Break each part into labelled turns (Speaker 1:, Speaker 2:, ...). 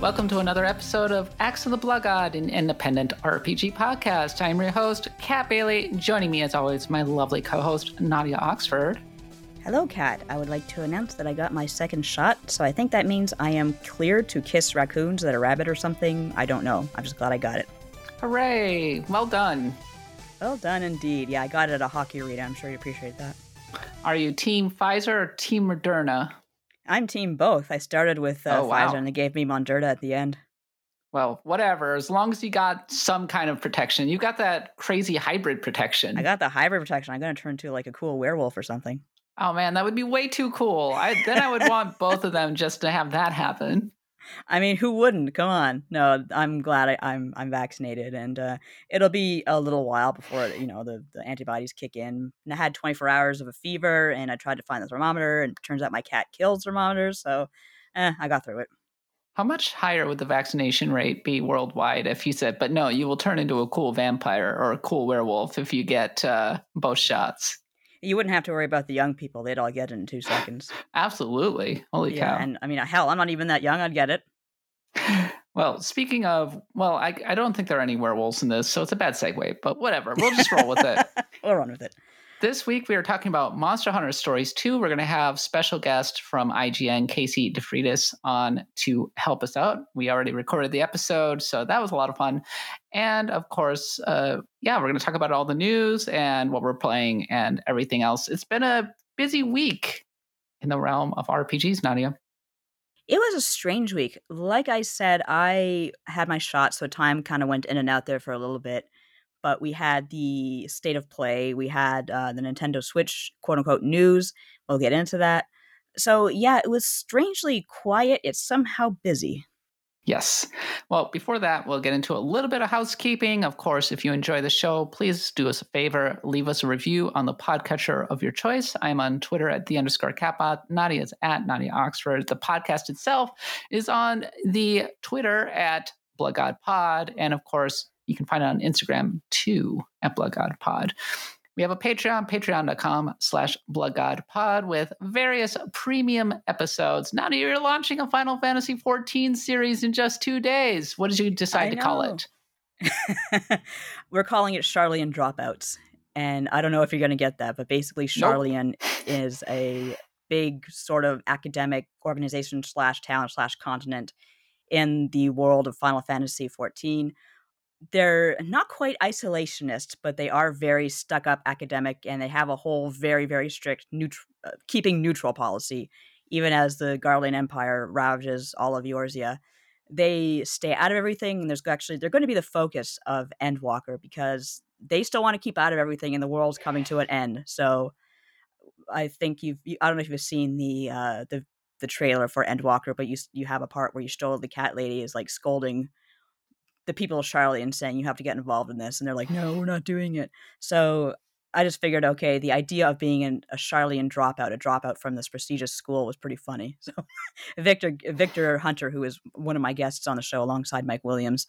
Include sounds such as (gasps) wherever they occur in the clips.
Speaker 1: Welcome to another episode of Axe of the Blood God, an independent RPG podcast. I'm your host, Kat Bailey. Joining me, as always, my lovely co host, Nadia Oxford.
Speaker 2: Hello, Kat. I would like to announce that I got my second shot, so I think that means I am cleared to kiss raccoons that are rabbit or something. I don't know. I'm just glad I got it.
Speaker 1: Hooray! Well done.
Speaker 2: Well done indeed. Yeah, I got it at a hockey arena. I'm sure you appreciate that.
Speaker 1: Are you Team Pfizer or Team Moderna?
Speaker 2: I'm team both. I started with uh,
Speaker 1: Oh, wow.
Speaker 2: Pfizer and they gave me Moderna at the end.
Speaker 1: Well, whatever. As long as you got some kind of protection, you got that crazy hybrid protection.
Speaker 2: I got the hybrid protection. I'm going to turn into like a cool werewolf or something.
Speaker 1: oh man, that would be way too cool. I then I would want both of them just to have that happen.
Speaker 2: I mean, who wouldn't? Come on. No, I'm glad I, I'm I'm vaccinated, and uh, it'll be a little while before you know the, the antibodies kick in. And I had 24 hours of a fever, and I tried to find the thermometer, and turns out my cat kills thermometers, so eh, I got through it.
Speaker 1: How much higher would the vaccination rate be worldwide if you said, but no, you will turn into a cool vampire or a cool werewolf if you get uh, both shots?
Speaker 2: You wouldn't have to worry about the young people; they'd all get it in two seconds. (laughs)
Speaker 1: Absolutely. Holy
Speaker 2: yeah,
Speaker 1: cow.
Speaker 2: and I mean, hell, I'm not even that young. I'd get it. (sighs)
Speaker 1: Well, speaking of, well, I, I don't think there are any werewolves in this, so it's a bad segue, but whatever. We'll just roll with it. (laughs)
Speaker 2: we'll run with it.
Speaker 1: This week we are talking about Monster Hunter Stories 2. We're going to have special guest from IGN, Casey DeFreitas, on to help us out. We already recorded the episode, so that was a lot of fun. And of course, uh, yeah, we're going to talk about all the news and what we're playing and everything else. It's been a busy week in the realm of RPGs, Nadia.
Speaker 2: It was a strange week. Like I said, I had my shot, so time kind of went in and out there for a little bit. But we had the state of play, we had uh, the Nintendo Switch quote unquote news. We'll get into that. So, yeah, it was strangely quiet, It's somehow busy.
Speaker 1: Yes. Well, before that, we'll get into a little bit of housekeeping. Of course, if you enjoy the show, please do us a favor. Leave us a review on the podcatcher of your choice. I'm on Twitter at the underscore catbot. Nadia's at Nadia Oxford. The podcast itself is on the Twitter at Blood God Pod. And of course, you can find it on Instagram too at Blood God Pod. We have a Patreon, patreon.com slash bloodgodpod with various premium episodes. Now you're launching a Final Fantasy XIV series in just two days. What did you decide to call it? (laughs)
Speaker 2: We're calling it Sharlayan Dropouts. And I don't know if you're going to get that, but basically,
Speaker 1: Nope.
Speaker 2: Sharlayan is a big sort of academic organization slash town slash continent in the world of Final Fantasy XIV. They're not quite isolationist, but they are very stuck up academic, and they have a whole very, very strict neutral, uh, keeping neutral policy. Even as the Garlean Empire ravages all of Eorzea, they stay out of everything. And there's actually they're going to be the focus of Endwalker because they still want to keep out of everything, and the world's coming to an (sighs) end. So I think you've you, I don't know if you've seen the uh, the the trailer for Endwalker, but you you have a part where Y'shtola the cat lady is like scolding the people of Sharlayan saying you have to get involved in this, and they're like, no, we're not doing it. So I just figured, okay, the idea of being an, a Sharlayan dropout, a dropout from this prestigious school, was pretty funny. (laughs) So Victor Victor Hunter, who is one of my guests on the show alongside Mike Williams,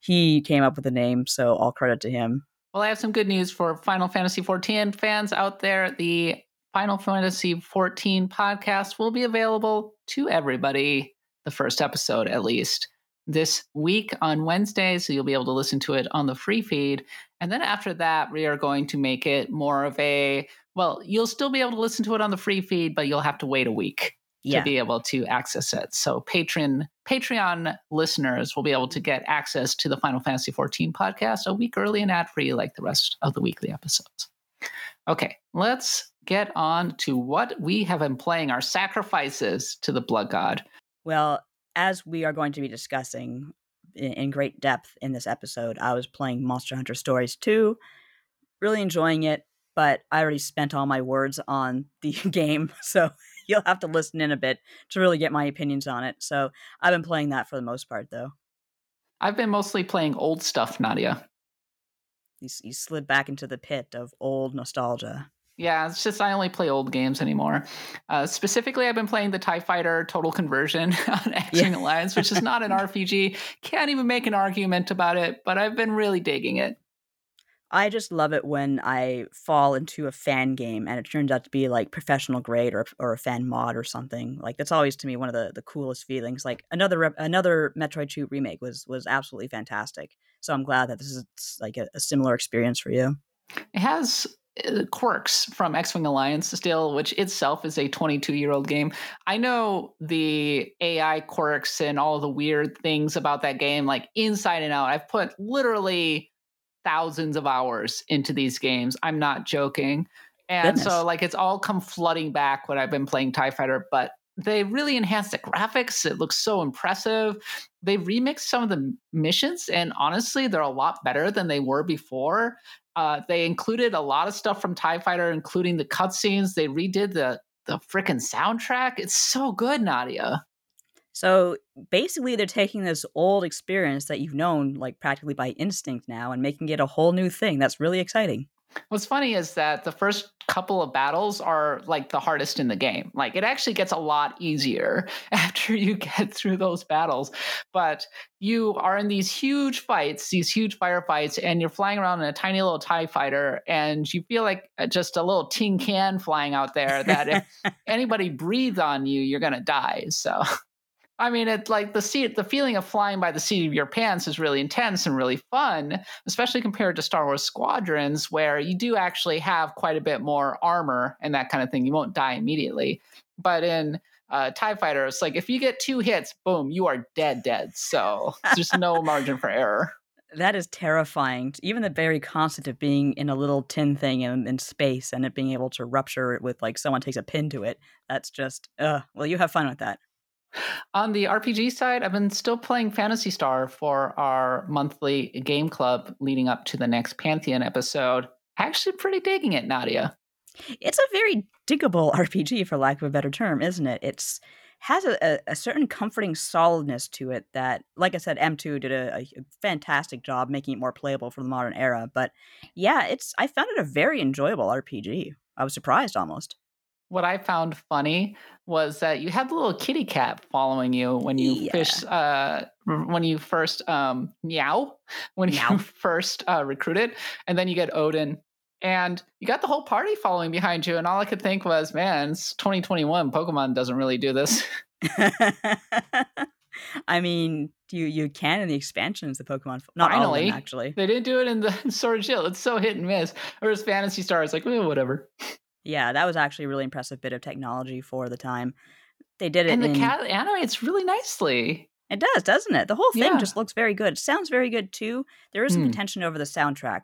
Speaker 2: he came up with the name, so all credit to him.
Speaker 1: Well, I have some good news for Final Fantasy XIV fans out there. The Final Fantasy XIV podcast will be available to everybody, the first episode at least, this week on Wednesday. So you'll be able to listen to it on the free feed. And then after that, we are going to make it more of a well, you'll still be able to listen to it on the free feed, but you'll have to wait a week
Speaker 2: Yeah,
Speaker 1: to be able to access it. So patron Patreon listeners will be able to get access to the Final Fantasy XIV podcast a week early and ad free, like the rest of the weekly episodes. Okay, let's get on to what we have been playing our sacrifices to the blood god.
Speaker 2: Well, as we are going to be discussing in, in great depth in this episode, I was playing Monster Hunter Stories 2, really enjoying it, but I already spent all my words on (laughs) the game, so (laughs) you'll have to listen in a bit to really get my opinions on it. So I've been playing that for the most part, though.
Speaker 1: I've been mostly playing old stuff, Nadia.
Speaker 2: You, you slid back into the pit of old nostalgia.
Speaker 1: Yeah, it's just I only play old games anymore. Uh, specifically, I've been playing the TIE Fighter Total Conversion (laughs) on X Wing Alliance, which is not an (laughs) RPG. Can't even make an argument about it, but I've been really digging it.
Speaker 2: I just love it when I fall into a fan game and it turns out to be like professional grade or or a fan mod or something. Like that's always to me one of the, the coolest feelings. Like another rep- another Metroid 2 remake was was absolutely fantastic. So I'm glad that this is like a, a similar experience for you.
Speaker 1: It has Uh, quirks from X-Wing Alliance still, which itself is a 22-year-old game. I know the AI quirks and all the weird things about that game like inside and out. I've put literally thousands of hours into these games. I'm not joking. And Goodness. so like it's all come flooding back when I've been playing TIE Fighter, but they really enhanced the graphics. It looks so impressive. They remixed some of the missions, and honestly, they're a lot better than they were before. Uh, they included a lot of stuff from TIE Fighter, including the cutscenes. They redid the the freaking soundtrack. It's so good, Nadia.
Speaker 2: So basically, they're taking this old experience that you've known like practically by instinct now and making it a whole new thing. That's really exciting.
Speaker 1: What's funny is that the first couple of battles are like the hardest in the game. Like it actually gets a lot easier (laughs) after you get through those battles. But you are in these huge fights, these huge firefights, and you're flying around in a tiny little TIE fighter, and you feel like uh, just a little tin can flying out there that if (laughs) anybody breathes on you, you're going to die. So (laughs) I mean, it's like the seat, the feeling of flying by the seat of your pants is really intense and really fun, especially compared to Star Wars Squadrons, where you do actually have quite a bit more armor and that kind of thing. You won't die immediately. But in uh, TIE Fighter, it's like if you get two hits, boom, you are dead, dead. So there's no (laughs) margin for error.
Speaker 2: That is terrifying. Even the very concept of being in a little tin thing in, in space and it being able to rupture it with like someone takes a pin to it. That's just, uh, well, you have fun with that.
Speaker 1: On the RPG side, I've been still playing Phantasy Star for our monthly game club leading up to the next Pantheon episode. Actually, pretty digging it, Nadia.
Speaker 2: It's a very diggable (laughs) RPG, for lack of a better term, isn't it? It's has a, a, certain comforting solidness to it that, like I said, M2 did a, a, fantastic job making it more playable for the modern era. But yeah, it's I found it a very enjoyable RPG. I was surprised almost
Speaker 1: what I found funny was that you had the little kitty cat following you when you yeah. fish uh when you first um meow when meow. you (laughs) first uh recruited and then you get Odin and you got the whole party following behind you and all I could think was man it's 2021 Pokemon doesn't really do this (laughs)
Speaker 2: I mean, you you can in the expansions, the Pokemon. Not
Speaker 1: Finally,
Speaker 2: them, actually.
Speaker 1: They didn't do it in the (laughs) Sword Shield. It's so hit and miss. Or as Phantasy Star, it's like, eh, whatever.
Speaker 2: Yeah, that was actually a really impressive bit of technology for the time. They did it
Speaker 1: and the
Speaker 2: in,
Speaker 1: cat animates really nicely.
Speaker 2: It does, doesn't it? The whole thing yeah. just looks very good. It sounds very good too. There is some mm. contention over the soundtrack.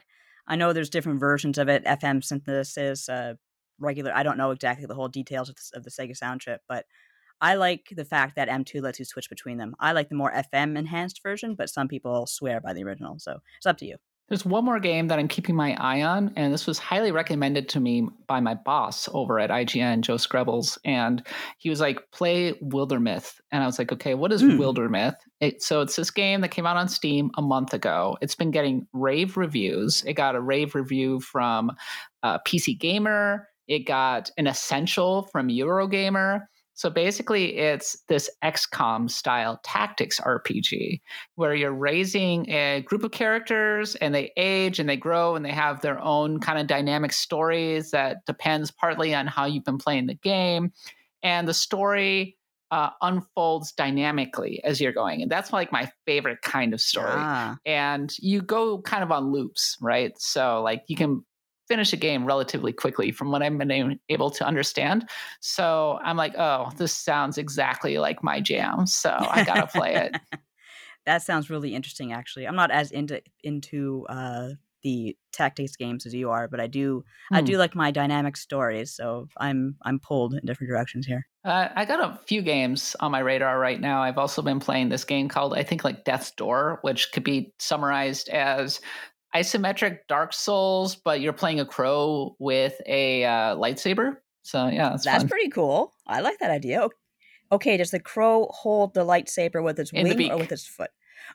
Speaker 2: I know there's different versions of it, FM synthesis, uh, regular. I don't know exactly the whole details of the, of the Sega sound chip, but I like the fact that M2 lets you switch between them. I like the more FM enhanced version, but some people swear by the original, so it's up to you.
Speaker 1: There's one more game that I'm keeping my eye on, and this was highly recommended to me by my boss over at IGN, Joe Skrebels. And he was like, play Wildermyth. And I was like, okay, what is mm. Wildermyth? It, so it's this game that came out on Steam a month ago. It's been getting rave reviews. It got a rave review from uh, PC Gamer, it got an essential from Eurogamer. So basically, it's this XCOM style tactics RPG where you're raising a group of characters and they age and they grow and they have their own kind of dynamic stories that depends partly on how you've been playing the game. And the story uh, unfolds dynamically as you're going. And that's like my favorite kind of story. Ah. And you go kind of on loops, right? So, like, you can finish a game relatively quickly from what I've been able to understand. So I'm like, oh, this sounds exactly like my jam. So I gotta play it. (laughs)
Speaker 2: that sounds really interesting. Actually, I'm not as into into uh, the tactics games as you are, but I do hmm. I do like my dynamic stories. So I'm I'm pulled in different directions here.
Speaker 1: Uh, I got a few games on my radar right now. I've also been playing this game called I think like Death's Door, which could be summarized as isometric Dark Souls, but you're playing a crow with a uh, lightsaber. So yeah, that's,
Speaker 2: that's pretty cool. I like that idea. Okay, does the crow hold the lightsaber with its In wing or with its foot?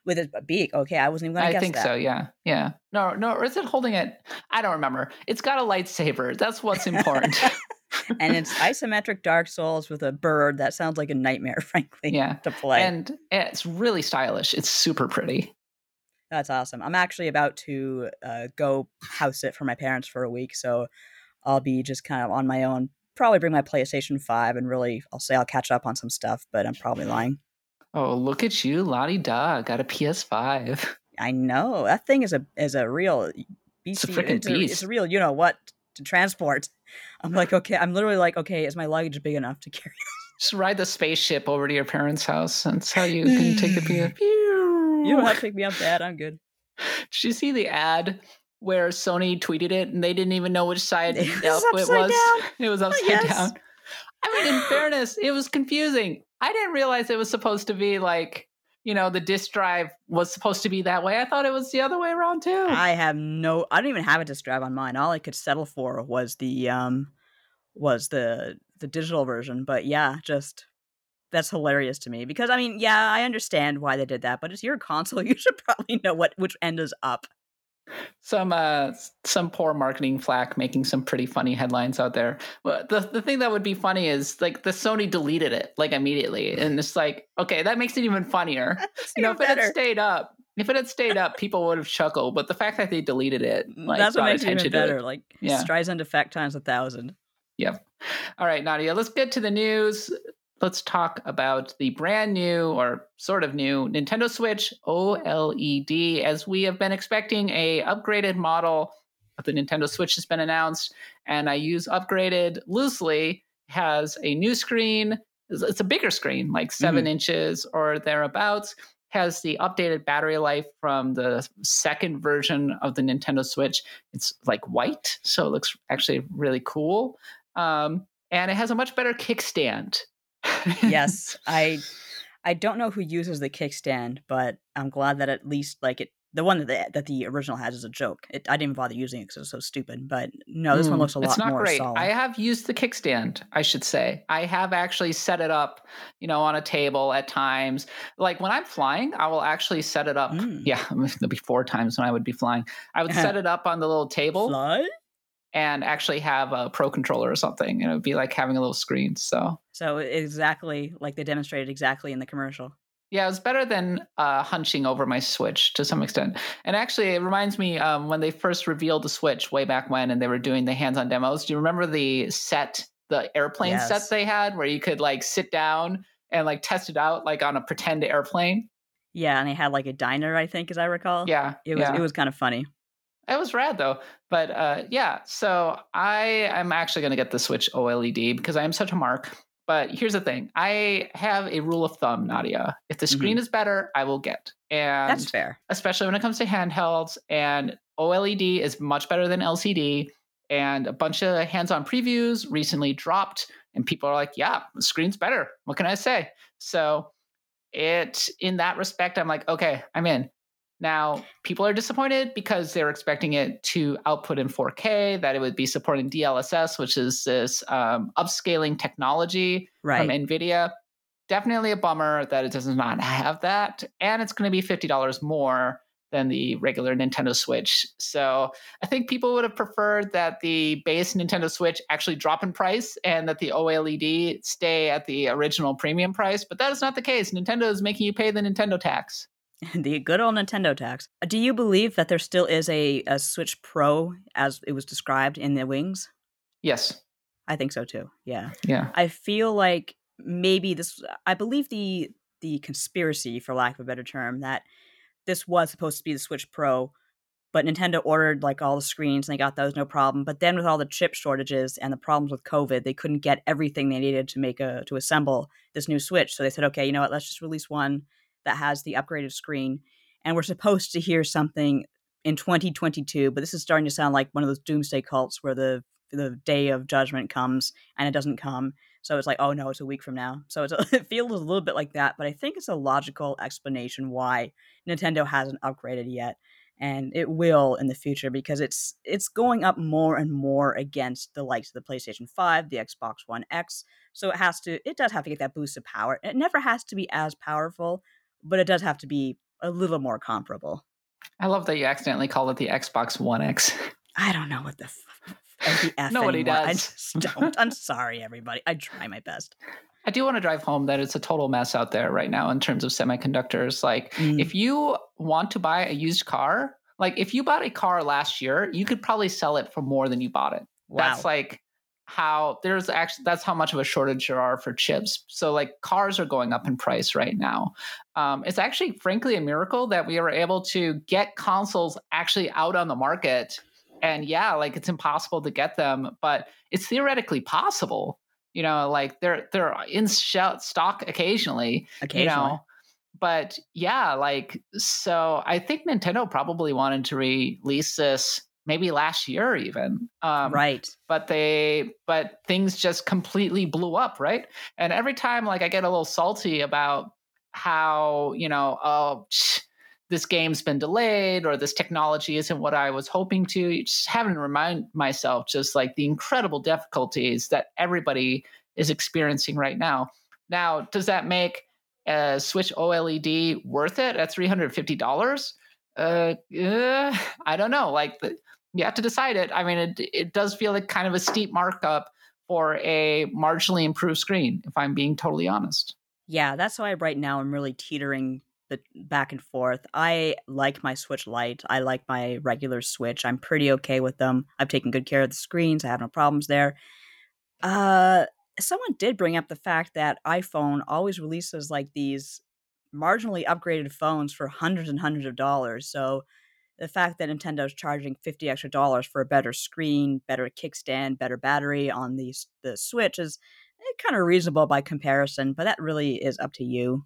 Speaker 2: With its beak. Okay, I wasn't even going to guess that.
Speaker 1: I think
Speaker 2: that.
Speaker 1: so. Yeah, yeah. No, no. Or is it holding it? I don't remember. It's got a lightsaber. That's what's important. (laughs)
Speaker 2: and it's isometric Dark Souls with a bird. That sounds like a nightmare, (laughs) frankly.
Speaker 1: Yeah,
Speaker 2: to play.
Speaker 1: And it's really stylish. It's super pretty.
Speaker 2: That's awesome. I'm actually about to uh, go house sit for my parents for a week, so I'll be just kind of on my own. Probably bring my PlayStation 5 and really, I'll say I'll catch up on some stuff, but I'm probably lying.
Speaker 1: Oh, look at you, Lottie Da, got a PS5. (laughs)
Speaker 2: I know that thing is a is a real BC.
Speaker 1: It's a freaking beast.
Speaker 2: it's a real, you know what, to transport. I'm like, okay, I'm literally like, okay, is my luggage big enough to carry?
Speaker 1: Just ride the spaceship over to your parents' house. That's how you can take the PS. (laughs)
Speaker 2: You don't have to pick me up, Dad. I'm good. (laughs)
Speaker 1: Did you see the ad where Sony tweeted it and they didn't even know which side (laughs) (laughs)
Speaker 2: It was
Speaker 1: it was?
Speaker 2: down.
Speaker 1: It was upside
Speaker 2: Yes.
Speaker 1: down. I mean, in fairness, it was confusing. I didn't realize it was supposed to be like, you know, the disk drive was supposed to be that way. I thought it was the other way around too.
Speaker 2: I have no. I don't even have a disk drive on mine. All I could settle for was the um, was the the digital version. But yeah, just that's hilarious to me because I mean, yeah, I understand why they did that, but it's your console. (laughs) You should probably know what which end is up.
Speaker 1: some uh some poor marketing flack making some pretty funny headlines out there. But the the thing that would be funny is like the Sony deleted it like immediately, and it's like okay, that makes it even funnier. (laughs) You know, if it had stayed up, if it had stayed up, (laughs) people would have chuckled. But the fact that they deleted it, like,
Speaker 2: that's what makes it even
Speaker 1: to it.
Speaker 2: better. Like
Speaker 1: Yeah.
Speaker 2: Streisand effect times a thousand. Yep.
Speaker 1: All right, Nadia, let's get to the news. Let's talk about the brand new or sort of new Nintendo Switch OLED. As we have been expecting, a upgraded model of the Nintendo Switch has been announced, and I use upgraded loosely. Has a new screen. It's a bigger screen, like 7 inches or thereabouts. Has the updated battery life from the second version of the Nintendo Switch. It's like white, so it looks actually really cool um, and it has a much better kickstand.
Speaker 2: Yes, (laughs) I I don't know who uses the kickstand, but I'm glad that at least like it the one that the, that the original has is a joke. It, I didn't even bother using it because it was so stupid. But no, this one
Speaker 1: Mm,
Speaker 2: looks a lot
Speaker 1: it's not
Speaker 2: more
Speaker 1: great.
Speaker 2: solid.
Speaker 1: I have used the kickstand, I should say. I have actually set it up, you know, on a table at times. Like when I'm flying, I will actually set it up.
Speaker 2: Mm.
Speaker 1: Yeah, (laughs) there'll be four times when I would be flying. I would (laughs) set it up on the little table
Speaker 2: Fly?
Speaker 1: And actually have a pro controller or something. And it would be like having a little screen. So
Speaker 2: So exactly like they demonstrated exactly in the commercial.
Speaker 1: Yeah, it was better than uh, hunching over my Switch to some extent. And actually, it reminds me um, when they first revealed the Switch way back when, and they were doing the hands-on demos. Do you remember the set, the airplane set they had, where you could like sit down and like test it out, like on a pretend airplane?
Speaker 2: Yeah, and they had like a diner, I think, as I recall.
Speaker 1: Yeah,
Speaker 2: It was
Speaker 1: yeah.
Speaker 2: it was kind of funny.
Speaker 1: It was rad though. But uh, yeah, so I am actually going to get the Switch OLED because I am such a mark. But here's the thing I have a rule of thumb, Nadia. If the screen is better, I will get. And
Speaker 2: That's fair.
Speaker 1: especially when it comes to handhelds. And OLED is much better than LCD. And a bunch of hands on previews recently dropped, and people are like, yeah, the screen's better. What can I say? So, it in that respect, I'm like, okay, I'm in. Now, people are disappointed because they're expecting it to output in 4K, that it would be supporting DLSS, which is this um, upscaling technology
Speaker 2: Right.
Speaker 1: from NVIDIA. Definitely a bummer that it does not have that. And it's going to be $50 more than the regular Nintendo Switch. So I think people would have preferred that the base Nintendo Switch actually drop in price and that the OLED stay at the original premium price. But that is not the case. Nintendo is making you pay the Nintendo tax. (laughs)
Speaker 2: the good old Nintendo tax. Do you believe that there still is a, a Switch Pro as it was described in the wings?
Speaker 1: Yes.
Speaker 2: I think so too. Yeah.
Speaker 1: Yeah.
Speaker 2: I feel like maybe this I believe the the conspiracy for lack of a better term that this was supposed to be the Switch Pro but Nintendo ordered like all the screens and they got those no problem but then with all the chip shortages and the problems with COVID they couldn't get everything they needed to make a to assemble this new Switch so they said okay you know what let's just release one that has the upgraded screen and we're supposed to hear something in 2022 but this is starting to sound like one of those doomsday cults where the the day of judgment comes and it doesn't come so it's like, oh no, it's a week from now. So a, (laughs) it feels a little bit like that, but I think it's a logical explanation why Nintendo hasn't upgraded yet, and it will in the future because it's it's going up more and more against the likes of the PlayStation Five, the Xbox One X. So it has to, it does have to get that boost of power. It never has to be as powerful, but it does have to be a little more comparable.
Speaker 1: I love that you accidentally called it the Xbox One X. (laughs)
Speaker 2: I don't know what the. F- the F (laughs)
Speaker 1: Nobody
Speaker 2: anymore. I
Speaker 1: does.
Speaker 2: just don't. I'm sorry, everybody. I try my best.
Speaker 1: I do want to drive home that it's a total mess out there right now in terms of semiconductors. Like,
Speaker 2: Mm.
Speaker 1: if you want to buy a used car, like if you bought a car last year, you could probably sell it for more than you bought it.
Speaker 2: Wow.
Speaker 1: That's like how there's actually that's how much of a shortage there are for chips. So like cars are going up in price right now. Um, it's actually frankly a miracle that we were able to get consoles actually out on the market. And yeah, like it's impossible to get them, but it's theoretically possible. You know, like they're they're in stock occasionally.
Speaker 2: Occasionally.
Speaker 1: You know, but yeah, like so I think Nintendo probably wanted to release this maybe last year even. Um,
Speaker 2: right.
Speaker 1: but they but things just completely blew up right and every time like i get a little salty about how you know oh this game's been delayed or this technology isn't what i was hoping to you just having to remind myself just like the incredible difficulties that everybody is experiencing right now now does that make a switch oled worth it at $350 uh, uh i don't know like you have to decide it. I mean, it it does feel like kind of a steep markup for a marginally improved screen, if I'm being totally honest.
Speaker 2: Yeah, that's why right now I'm really teetering the back and forth. I like my Switch Lite. I like my regular Switch. I'm pretty okay with them. I've taken good care of the screens. I have no problems there. Uh someone did bring up the fact that iPhone always releases like these marginally upgraded phones for hundreds and hundreds of dollars. So the fact that Nintendo's charging 50 extra dollars for a better screen, better kickstand, better battery on the the Switch is eh, kind of reasonable by comparison, but that really is up to you.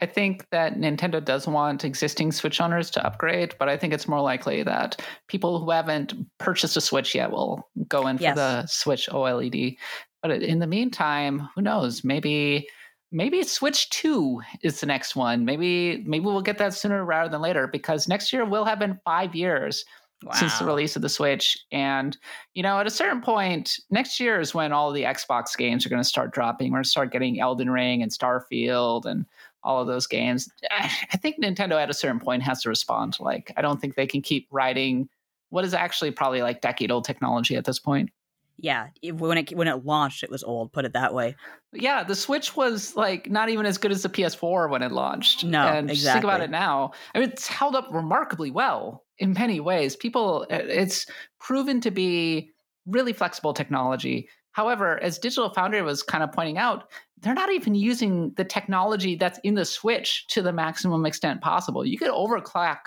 Speaker 1: I think that Nintendo does want existing Switch owners to upgrade, but I think it's more likely that people who haven't purchased a Switch yet will go in for
Speaker 2: Yes.
Speaker 1: the Switch OLED. But in the meantime, who knows? Maybe maybe Switch 2 is the next one. Maybe maybe we'll get that sooner rather than later because next year will have been 5 years since the release of the Switch. And, you know, at a certain point, next year is when all the Xbox games are going to start dropping. We're going to start getting Elden Ring and Starfield and all of those games. I think Nintendo at a certain point has to respond. Like, I don't think they can keep riding what is actually probably like decade old technology at this point.
Speaker 2: Yeah, it- when it when it launched, it was old. Put it that way.
Speaker 1: Yeah, the Switch was like not even as good as the PS4 when it launched.
Speaker 2: No,
Speaker 1: and just think about it now. I mean, it's held up remarkably well in many ways. People, it's proven to be really flexible technology. However, as Digital Foundry was kind of pointing out, they're not even using the technology that's in the Switch to the maximum extent possible. You could overclock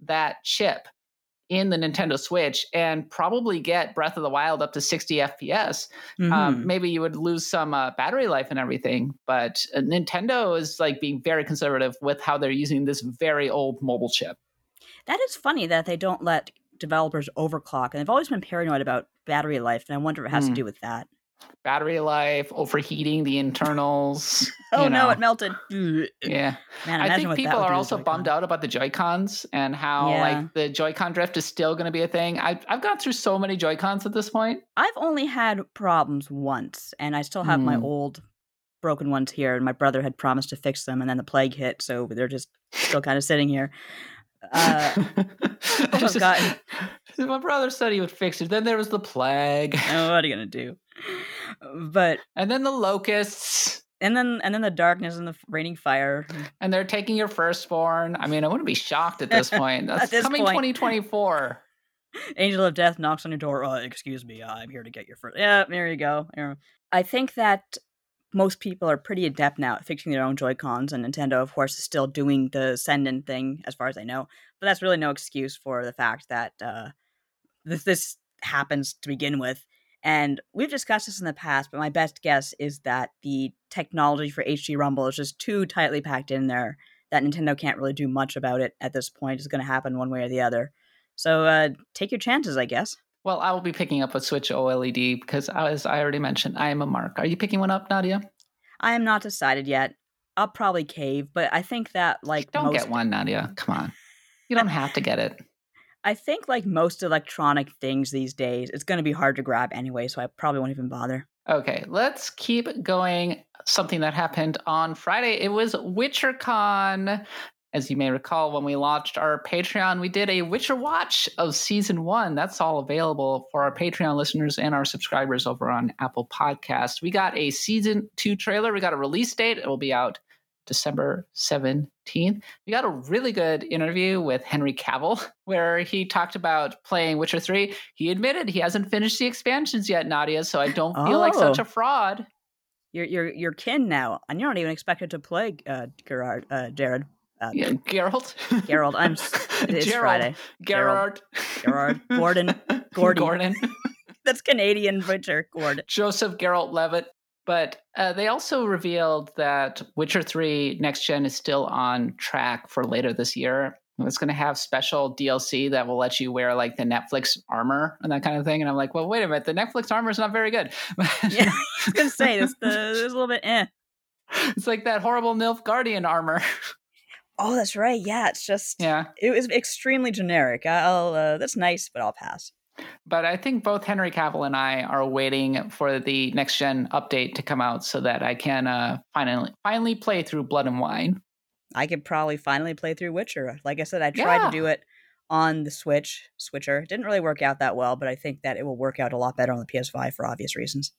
Speaker 1: that chip in the Nintendo Switch and probably get Breath of the Wild up to 60 FPS um,
Speaker 2: Mhm.
Speaker 1: maybe you would lose some uh, battery life and everything but uh, nintendo is like being very conservative with how they're using this very old mobile chip
Speaker 2: That is funny that they don't let developers overclock, and they've always been paranoid about battery life, and I wonder if it has
Speaker 1: Hmm.
Speaker 2: to do with that.
Speaker 1: Battery life overheating the internals (laughs)
Speaker 2: Oh no,
Speaker 1: know.
Speaker 2: it melted. Man,
Speaker 1: yeah i think people are also bummed out about the joy cons and how
Speaker 2: Yeah.
Speaker 1: like the joy-con drift is still going to be a thing I've, I've gone through so many joy cons at this point
Speaker 2: I've only had problems once, and I still have my
Speaker 1: Hmm.
Speaker 2: old broken ones here. And my brother had promised to fix them, and then the plague hit, so they're just still kind of sitting here. Uh, (laughs)
Speaker 1: I
Speaker 2: I've (laughs)
Speaker 1: my brother said he would fix it then there was the plague
Speaker 2: oh, what are you gonna do? But
Speaker 1: and then the locusts
Speaker 2: and then and then the darkness and the raining fire.
Speaker 1: and they're taking your firstborn. I mean, I wouldn't be shocked at this (laughs) point. That's
Speaker 2: this
Speaker 1: coming
Speaker 2: point.
Speaker 1: 2024. (laughs)
Speaker 2: Angel of Death knocks on your door. Uh, excuse me, I'm here to get your first. Yeah, there you go. I think that most people are pretty adept now at fixing their own Joy Cons, and Nintendo, of course, is still doing the send in thing, as far as I know. But that's really no excuse for the fact that uh, this, this happens to begin with. And we've discussed this in the past, but my best guess is that the technology for HD Rumble is just too tightly packed in there that Nintendo can't really do much about it at this point. It's going to happen one way or the other. So uh, take your chances, I guess.
Speaker 1: Well, I will be picking up a Switch OLED because, as I already mentioned, I am a mark. Are you picking one up, Nadia?
Speaker 2: I am not decided yet. I'll probably cave, but I think that like
Speaker 1: Don't
Speaker 2: most,
Speaker 1: get one, Nadia. Come on. You don't have to get it.
Speaker 2: I think like most electronic things these days, it's going to be hard to grab anyway, so I probably won't even bother.
Speaker 1: Okay, let's keep going. Something that happened on Friday. It was WitcherCon. As you may recall, when we launched our Patreon, we did a Witcher Watch of season one. That's all available for our Patreon listeners and our subscribers over on Apple Podcasts. We got a season two trailer. We got a release date. It will be out December 17th. We got a really good interview with Henry Cavill (laughs) where he talked about playing Witcher 3. He admitted he hasn't finished the expansions yet, Nadia, so I don't feel oh. like such a fraud.
Speaker 2: You're you're you're kin now, and you're not even expected to play uh, Gerard, uh, Jared.
Speaker 1: Uh, yeah, Geralt.
Speaker 2: Gerald. I'm. (laughs) It's Gerald, Friday.
Speaker 1: Gerard.
Speaker 2: Gerard. (laughs) Gordon. Gordon.
Speaker 1: Gordon.
Speaker 2: That's Canadian Witcher. Gordon.
Speaker 1: Joseph Geralt Levitt. But uh, they also revealed that Witcher 3 Next Gen is still on track for later this year. It's going to have special DLC that will let you wear like the Netflix armor and that kind of thing. And I'm like, well, wait a minute. The Netflix armor is not very good. (laughs)
Speaker 2: yeah, I was going to say, this, the, there's a little bit eh.
Speaker 1: It's like that horrible Nilfgaardian armor. (laughs)
Speaker 2: Oh, that's right. Yeah, it's just
Speaker 1: yeah.
Speaker 2: It was extremely generic. I'll uh, that's nice, but I'll pass.
Speaker 1: But I think both Henry Cavill and I are waiting for the next gen update to come out so that I can uh, finally finally play through Blood and Wine.
Speaker 2: I could probably finally play through Witcher. Like I said, I tried yeah. to do it on the Switch switcher. It didn't really work out that well, but I think that it will work out a lot better on the PS5 for obvious reasons.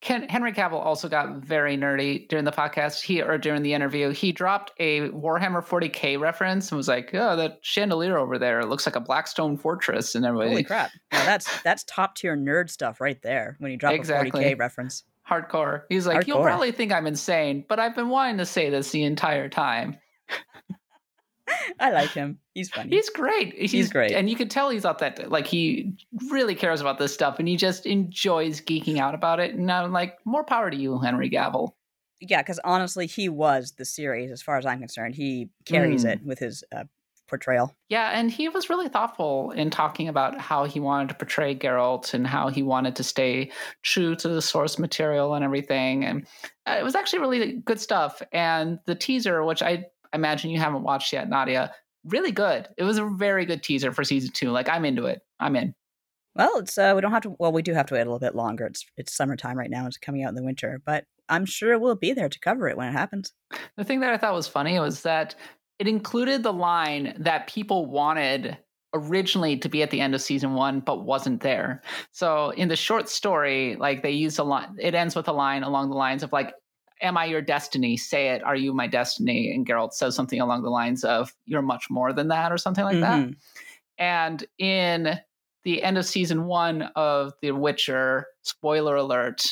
Speaker 1: Ken, Henry Cavill also got very nerdy during the podcast. He or during the interview, he dropped a Warhammer 40k reference and was like, "Oh, that chandelier over there looks like a Blackstone fortress." And everybody,
Speaker 2: holy crap! Now that's (laughs) that's top tier nerd stuff right there. When you drop exactly. a 40k reference,
Speaker 1: hardcore. He's like, Hardcore. "You'll probably think I'm insane, but I've been wanting to say this the entire time."
Speaker 2: I like him. He's funny.
Speaker 1: He's great. He's,
Speaker 2: he's, great.
Speaker 1: And you can tell he's not that like he really cares about this stuff and he just enjoys geeking out about it. And I'm like, more power to you, Henry Cavill.
Speaker 2: Yeah, because honestly, he was the series as far as I'm concerned. He carries mm. it with his uh, portrayal.
Speaker 1: Yeah, and he was really thoughtful in talking about how he wanted to portray Geralt and how he wanted to stay true to the source material and everything. And uh, it was actually really good stuff. And the teaser, which I imagine you haven't watched yet, Nadia. Really good. It was a very good teaser for season two. Like I'm into it. I'm in.
Speaker 2: Well, it's uh, we don't have to. Well, we do have to wait a little bit longer. It's it's summertime right now. It's coming out in the winter, but I'm sure we'll be there to cover it when it happens.
Speaker 1: The thing that I thought was funny was that it included the line that people wanted originally to be at the end of season one, but wasn't there. So in the short story, like they use a line, it ends with a line along the lines of like, am I your destiny? Say it. Are you my destiny? And Geralt says something along the lines of, you're much more than that, or something like mm-hmm. that. And in the end of season one of The Witcher, spoiler alert,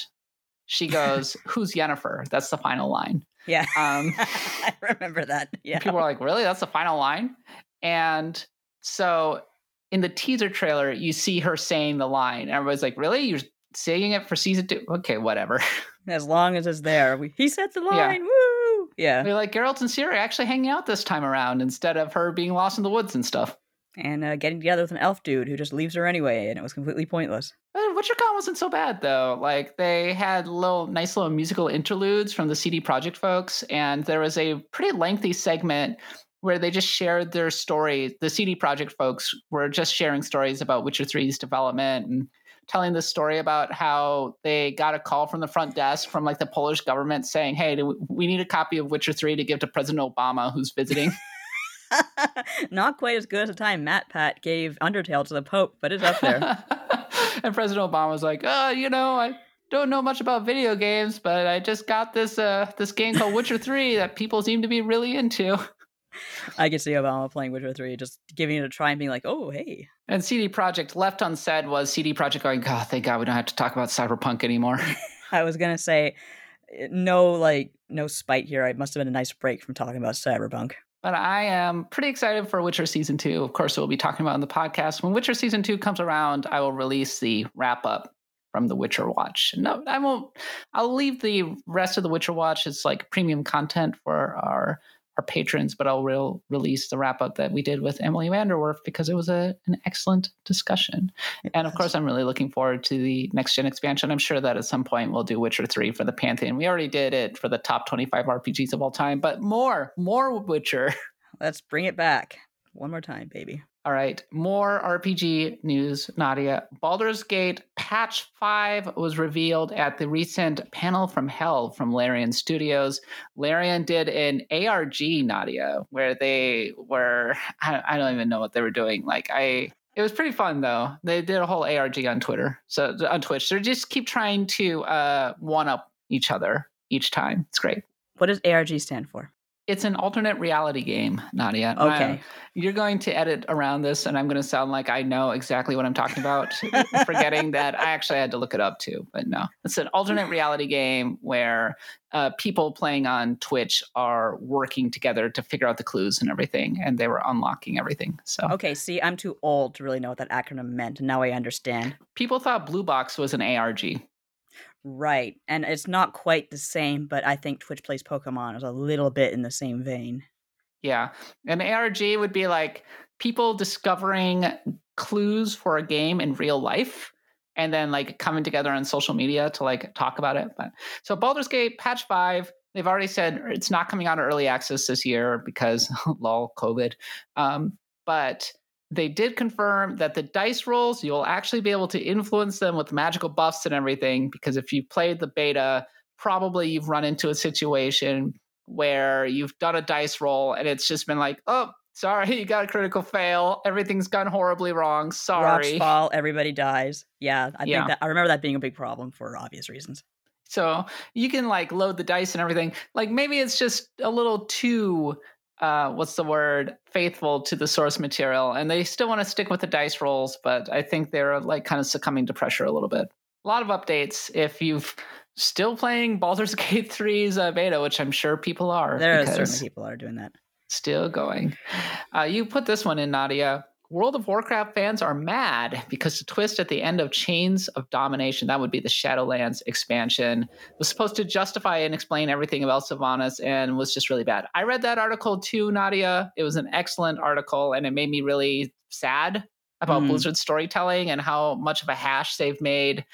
Speaker 1: she (laughs) goes, Who's Yennefer? That's the final line.
Speaker 2: Yeah. Um, (laughs) I remember that. Yeah.
Speaker 1: People are like, Really? That's the final line? And so in the teaser trailer, you see her saying the line. Everybody's like, Really? You're saying it for season two? Okay, whatever. (laughs)
Speaker 2: As long as it's there. We, he said the line. Yeah. Woo! Yeah.
Speaker 1: They're like Geralt and Ciri actually hanging out this time around instead of her being lost in the woods and stuff.
Speaker 2: And uh, getting together with an elf dude who just leaves her anyway, and it was completely pointless.
Speaker 1: But WitcherCon wasn't so bad though. Like they had little nice little musical interludes from the CD Projekt folks, and there was a pretty lengthy segment where they just shared their story. The CD Projekt folks were just sharing stories about Witcher 3's development and telling this story about how they got a call from the front desk from like the Polish government saying, "Hey, we need a copy of Witcher 3 to give to President Obama who's visiting." (laughs)
Speaker 2: Not quite as good as the time Matt Pat gave Undertale to the Pope, but it's up there. (laughs)
Speaker 1: and President Obama was like, "Uh, you know, I don't know much about video games, but I just got this uh this game called Witcher 3 that people seem to be really into." (laughs)
Speaker 2: I can see Obama playing Witcher 3, just giving it a try and being like, oh, hey.
Speaker 1: And CD Projekt left unsaid was CD Projekt going, God, thank God we don't have to talk about Cyberpunk anymore. (laughs)
Speaker 2: I was going to say, eh, no, like, no spite here. It must have been a nice break from talking about Cyberpunk.
Speaker 1: But I am pretty excited for Witcher Season 2. Of course, we'll be talking about in the podcast. When Witcher Season 2 comes around, I will release the wrap up from the Witcher Watch. No, I won't. I'll leave the rest of the Witcher Watch as like premium content for our our patrons, but I'll re- release the wrap up that we did with Emily VanDerWerff because it was a, an excellent discussion. And of course, I'm really looking forward to the next gen expansion. I'm sure that at some point we'll do Witcher 3 for the Pantheon. We already did it for the top 25 RPGs of all time, but more, more Witcher. (laughs)
Speaker 2: Let's bring it back one more time, baby.
Speaker 1: All right, more RPG news, Nadia. Baldur's Gate Patch 5 was revealed at the recent panel from Hell from Larian Studios. Larian did an ARG, Nadia, where they were, (laughs) I don't even know what they were doing. Like, I, it was pretty fun though. They did a whole ARG on Twitter, so on Twitch. They just keep trying to uh, one up each other each time. It's great.
Speaker 2: What does ARG stand for?
Speaker 1: It's an alternate reality game, Nadia.
Speaker 2: Okay.
Speaker 1: you're going to edit around this, and I'm going to sound like I know exactly what I'm talking about, (laughs) forgetting that I actually had to look it up too. But no, it's an alternate reality game where uh, people playing on Twitch are working together to figure out the clues and everything, and they were unlocking everything. So
Speaker 2: Okay, see, I'm too old to really know what that acronym meant, and now I understand.
Speaker 1: people thought Blue Box was an ARG.
Speaker 2: Right. And it's not quite the same, but I think Twitch Plays Pokemon is a little bit in the same vein.
Speaker 1: Yeah. An ARG would be like people discovering clues for a game in real life and then like coming together on social media to like talk about it. But so Baldur's Gate patch 5, they've already said it's not coming out of early access this year because (laughs) lol COVID. Um, but they did confirm that the dice rolls you'll actually be able to influence them with magical buffs and everything because if you played the beta probably you've run into a situation where you've done a dice roll and it's just been like oh sorry (laughs) you got a critical fail everything's gone horribly wrong sorry
Speaker 2: Rocks fall, everybody dies. Yeah, I
Speaker 1: Yeah.
Speaker 2: think that I remember that being a big problem for obvious reasons.
Speaker 1: So you can like load the dice and everything. Like maybe it's just a little too uh what's the word faithful to the source material. And they still want to stick with the dice rolls but i think they're like kind of succumbing to pressure a little bit. A lot of updates if you've still playing Baldur's Gate 3's uh, beta which i'm sure people are
Speaker 2: There are certainly people are doing that.
Speaker 1: still going. Uh, you put this one in nadia World of Warcraft fans are mad because the twist at the end of Chains of Domination, that would be the Shadowlands expansion, was supposed to justify and explain everything about Sylvanas and was just really bad. I read that article too, Nadia. It was an excellent article and it made me really sad about
Speaker 2: Mhm.
Speaker 1: Blizzard's storytelling and how much of a hash they've made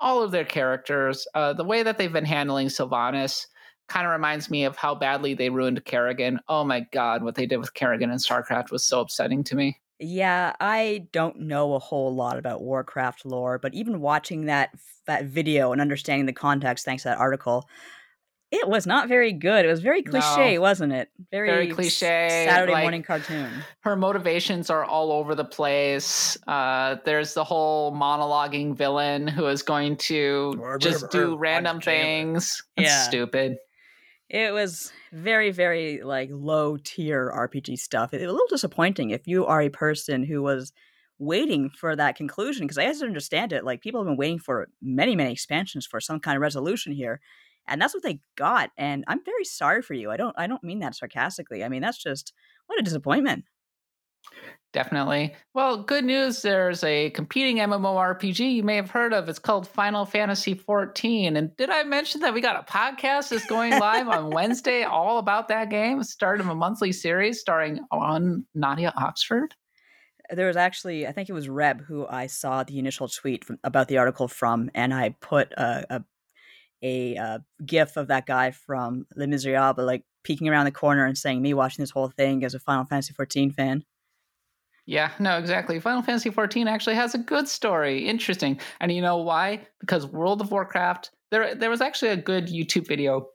Speaker 1: all of their characters. Uh, the way that they've been handling Sylvanas kind of reminds me of how badly they ruined Kerrigan. Oh my God, what they did with Kerrigan in StarCraft was so upsetting to me.
Speaker 2: Yeah, I don't know a whole lot about Warcraft lore, but even watching that that video and understanding the context thanks to that article, it was not very good. It was very cliche,
Speaker 1: No.
Speaker 2: wasn't it? Very,
Speaker 1: Very
Speaker 2: s-
Speaker 1: cliche,
Speaker 2: Saturday
Speaker 1: like-
Speaker 2: morning cartoon.
Speaker 1: her motivations are all over the place. Uh, there's the whole monologuing villain who is going to just do random things. It's
Speaker 2: Yeah.
Speaker 1: stupid.
Speaker 2: It was very, very like low tier RPG stuff. It, was a little disappointing if you are a person who was waiting for that conclusion, because I have to understand it. Like people have been waiting for many, many expansions for some kind of resolution here, and that's what they got. And I'm very sorry for you. I don't, I don't mean that sarcastically. I mean that's just what a disappointment.
Speaker 1: Definitely. Well, good news. There's a competing MMORPG you may have heard of. It's called Final Fantasy XIV. And did I mention that we got a podcast that's going live on (laughs) Wednesday all about that game? Start of a monthly series starring on Nadia Oxford.
Speaker 2: There was actually, I think it was Reb who I saw the initial tweet from, about the article from, and I put a a, a uh, gif of that guy from Les Miserables, like peeking around the corner and saying, "Me watching this whole thing as a Final Fantasy XIV fan."
Speaker 1: Yeah, no, exactly. Final Fantasy XIV actually has a good story. Interesting. And you know why? Because World of Warcraft, there there was actually a good YouTube video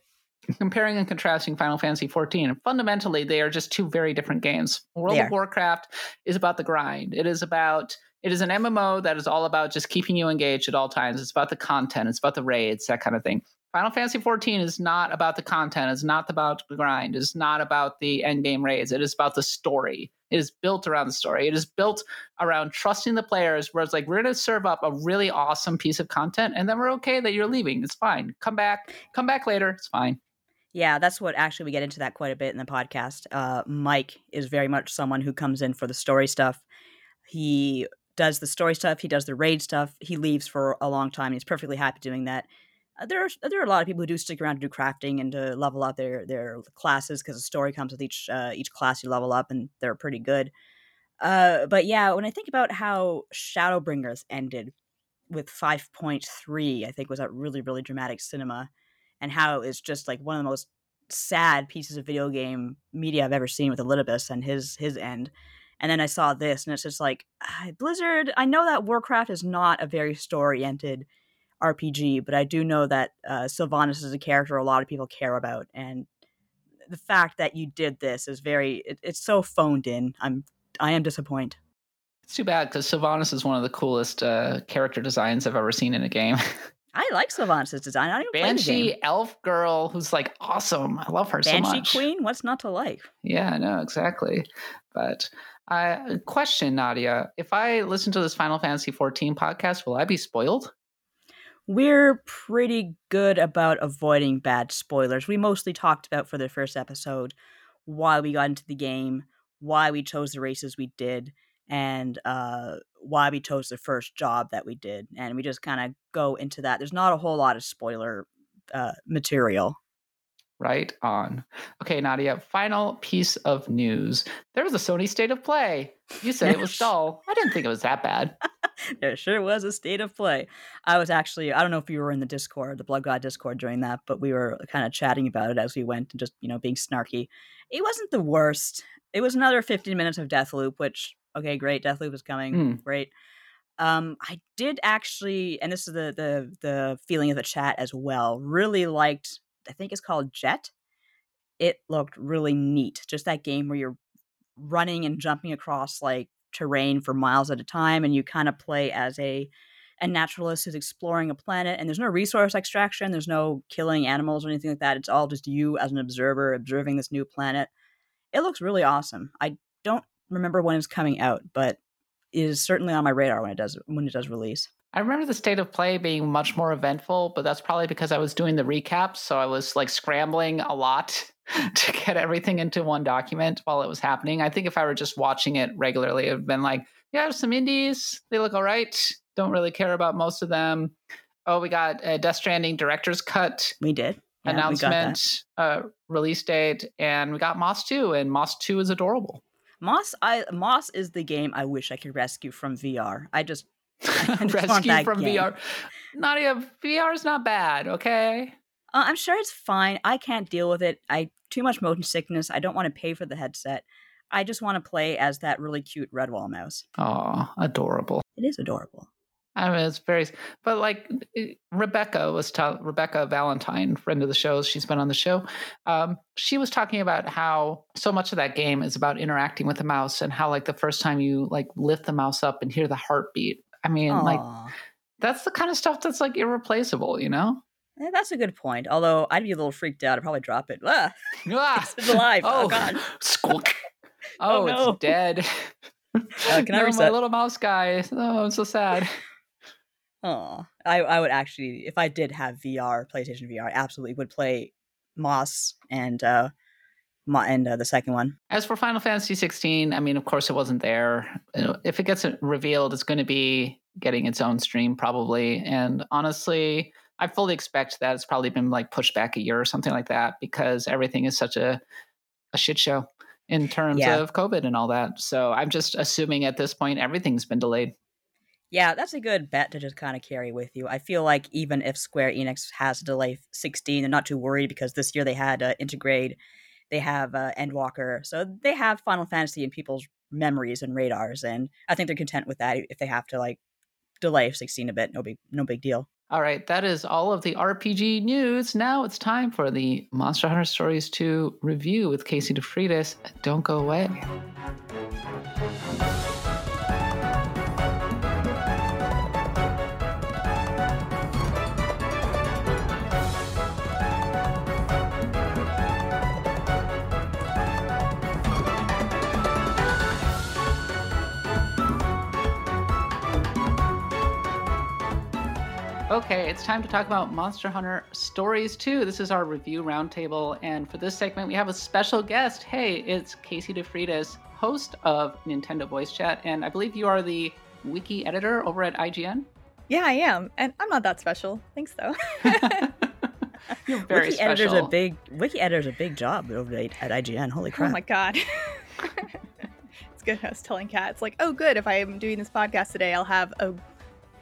Speaker 1: comparing and contrasting Final Fantasy XIV. And fundamentally, they are just two very different games. World of. Warcraft is about the grind. It is about it is an MMO that is all about just keeping you engaged at all times. It's about the content, it's about the raids, that kind of thing. Final Fantasy XIV is not about the content, it's not about the grind, it's not about the end game raids. It is about the story. It is built around the story. It is built around trusting the players, where it's like, we're going to serve up a really awesome piece of content, and then we're okay that you're leaving. It's fine. Come back. Come back later. It's fine.
Speaker 2: Yeah, that's what actually we get into that quite a bit in the podcast. Uh, Mike is very much someone who comes in for the story stuff. He does the story stuff. He does the raid stuff. He leaves for a long time. He's perfectly happy doing that. Uh, there are there are a lot of people who do stick around to do crafting and to level up their their classes because the story comes with each uh, each class you level up and they're pretty good. Uh, but yeah, when I think about how Shadowbringers ended with five point three, I think was that really really dramatic cinema, and how it's just like one of the most sad pieces of video game media I've ever seen with Elidibus and his his end. And then I saw this, and it's just like ah, Blizzard. I know that Warcraft is not a very story-oriented RPG, but I do know that uh, Sylvanas is a character a lot of people care about, and the fact that you did this is very. It, it's so phoned in. I'm. I am disappointed.
Speaker 1: It's too bad because Sylvanas is one of the coolest uh, character designs I've ever seen in a game. (laughs)
Speaker 2: I like Sylvanas' design. I don't even
Speaker 1: Banshee elf girl who's like awesome. I love her
Speaker 2: Banshee
Speaker 1: so much.
Speaker 2: Queen, what's not to like?
Speaker 1: Yeah, no, exactly. But uh, question, Nadia: If I listen to this Final Fantasy XIV podcast, will I be spoiled?
Speaker 2: We're pretty good about avoiding bad spoilers. We mostly talked about for the first episode why we got into the game, why we chose the races we did, and uh, why we chose the first job that we did. And we just kind of go into that. There's not a whole lot of spoiler uh, material.
Speaker 1: Right on. Okay, Nadia, final piece of news. There was a Sony state of play. You said it was (laughs) dull. I didn't think it was that bad.
Speaker 2: there sure was a state of play. I was actually, I don't know if you were in the Discord, the Blood God Discord during that, but we were kind of chatting about it as we went and just, you know, being snarky. It wasn't the worst. It was another 15 minutes of Deathloop, which okay, great, Deathloop is coming, mm. great. Um, I did actually, and this is the the the feeling of the chat as well. Really liked. I think it's called Jett. It looked really neat. Just that game where you're running and jumping across like terrain for miles at a time, and you kind of play as a a naturalist who's exploring a planet. And there's no resource extraction. There's no killing animals or anything like that. It's all just you as an observer observing this new planet. It looks really awesome. I don't remember when it's coming out, but is certainly on my radar when it does when it does release.
Speaker 1: I remember the state of play being much more eventful, but that's probably because I was doing the recaps, so I was like scrambling a lot (laughs) to get everything into one document while it was happening. I think if I were just watching it regularly, it would have been like, yeah, some indies, they look all right. Don't really care about most of them. Oh, we got a Death Stranding director's cut.
Speaker 2: We did.
Speaker 1: Yeah, announcement, we uh, release date, and we got Moss 2, and Moss 2 is adorable.
Speaker 2: Moss, I Moss is the game I wish I could rescue from VR. I just, I
Speaker 1: just (laughs) rescue from game. VR. Nadia, VR is not bad. Okay.
Speaker 2: Uh, I'm sure it's fine. I can't deal with it. I too much motion sickness. I don't want to pay for the headset. I just want to play as that really cute Redwall mouse.
Speaker 1: Oh, adorable.
Speaker 2: It is adorable.
Speaker 1: I mean, it's very, but like Rebecca was, ta- Rebecca Valentine, friend of the show, she's been on the show. Um, she was talking about how so much of that game is about interacting with the mouse and how, like, the first time you like lift the mouse up and hear the heartbeat. I mean, Aww. like, that's the kind of stuff that's like irreplaceable, you know?
Speaker 2: Yeah, that's a good point. Although I'd be a little freaked out. I'd probably drop it. Ah, (laughs) ah. it's alive. Oh, oh God. (laughs)
Speaker 1: Squawk. (laughs) Oh, oh no. it's dead. Uh, can no, I reset? my little mouse guy. Oh, I'm so sad.
Speaker 2: Oh, I, I would actually, if I did have VR, PlayStation VR, I absolutely would play Moss and uh, and uh, the second one.
Speaker 1: As for Final Fantasy 16, I mean, of course, it wasn't there. If it gets revealed, it's going to be getting its own stream probably. And honestly, I fully expect that it's probably been like pushed back a year or something like that because everything is such a a shit show in terms yeah. of COVID and all that. So I'm just assuming at this point everything's been delayed.
Speaker 2: Yeah, that's a good bet to just kind of carry with you. I feel like even if Square Enix has to delay 16, they're not too worried because this year they had uh, Intergrade, they have uh, Endwalker, so they have Final Fantasy in people's memories and radars, and I think they're content with that. If they have to like delay 16 a bit, no big no big deal.
Speaker 1: All right, that is all of the RPG news. Now it's time for the Monster Hunter Stories 2 review with Casey DeFreitas. Don't go away. Okay, it's time to talk about Monster Hunter Stories 2. This is our review roundtable, and for this segment, we have a special guest. Hey, it's Casey DeFreitas, host of Nintendo Voice Chat, and I believe you are the wiki editor over at IGN.
Speaker 3: Yeah, I am, and I'm not that special. Thanks, though. (laughs)
Speaker 1: You're very
Speaker 2: wiki
Speaker 1: special.
Speaker 2: Editor's a big wiki editor's a big job over at, at IGN. Holy oh crap!
Speaker 3: Oh my god. (laughs) it's good. I was telling Kat, it's like, oh, good. If I am doing this podcast today, I'll have a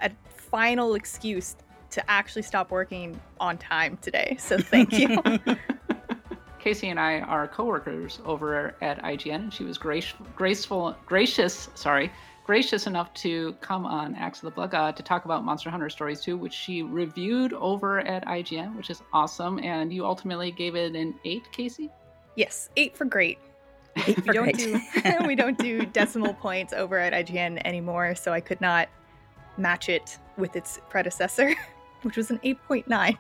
Speaker 3: a final excuse to actually stop working on time today. So thank you. (laughs)
Speaker 1: Casey and I are coworkers over at IGN, and she was grace, graceful, gracious, sorry, gracious enough to come on Axe of the Blood God to talk about Monster Hunter Stories 2, which she reviewed over at IGN, which is awesome. And you ultimately gave it an eight, Casey.
Speaker 3: Yes, eight for great.
Speaker 2: Eight
Speaker 3: We
Speaker 2: for
Speaker 3: don't
Speaker 2: great.
Speaker 3: do (laughs) (laughs) we don't do decimal points over at IGN anymore, so I could not match it with its predecessor, (laughs) which was an eight point nine.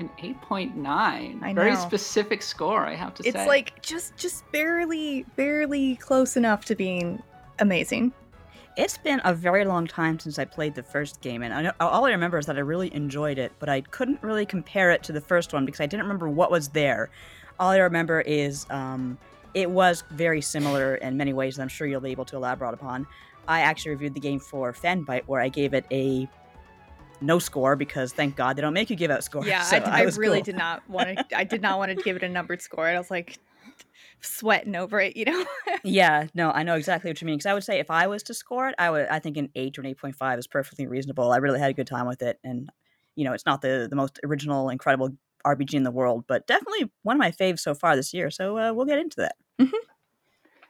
Speaker 1: An 8.9. Very
Speaker 3: know.
Speaker 1: specific score, I have to
Speaker 3: It's
Speaker 1: say.
Speaker 3: It's like just just barely barely close enough to being amazing.
Speaker 2: It's been a very long time since I played the first game, and I know, all I remember is that I really enjoyed it, but I couldn't really compare it to the first one because I didn't remember what was there. All I remember is um, it was very similar in many ways that I'm sure you'll be able to elaborate upon. I actually reviewed the game for Fanbyte, where I gave it a no score because thank God they don't make you give out scores.
Speaker 3: Yeah, (laughs)
Speaker 2: so
Speaker 3: I,
Speaker 2: I,
Speaker 3: I really
Speaker 2: cool.
Speaker 3: did not want to. I did not want to give it a numbered score. I was like sweating over it, you know. (laughs)
Speaker 2: Yeah, no, I know exactly what you mean. Because I would say if I was to score it, I would. I think an eight or an eight point five is perfectly reasonable. I really had a good time with it, and you know, it's not the the most original, incredible RPG in the world, but definitely one of my faves so far this year. So uh, we'll get into that.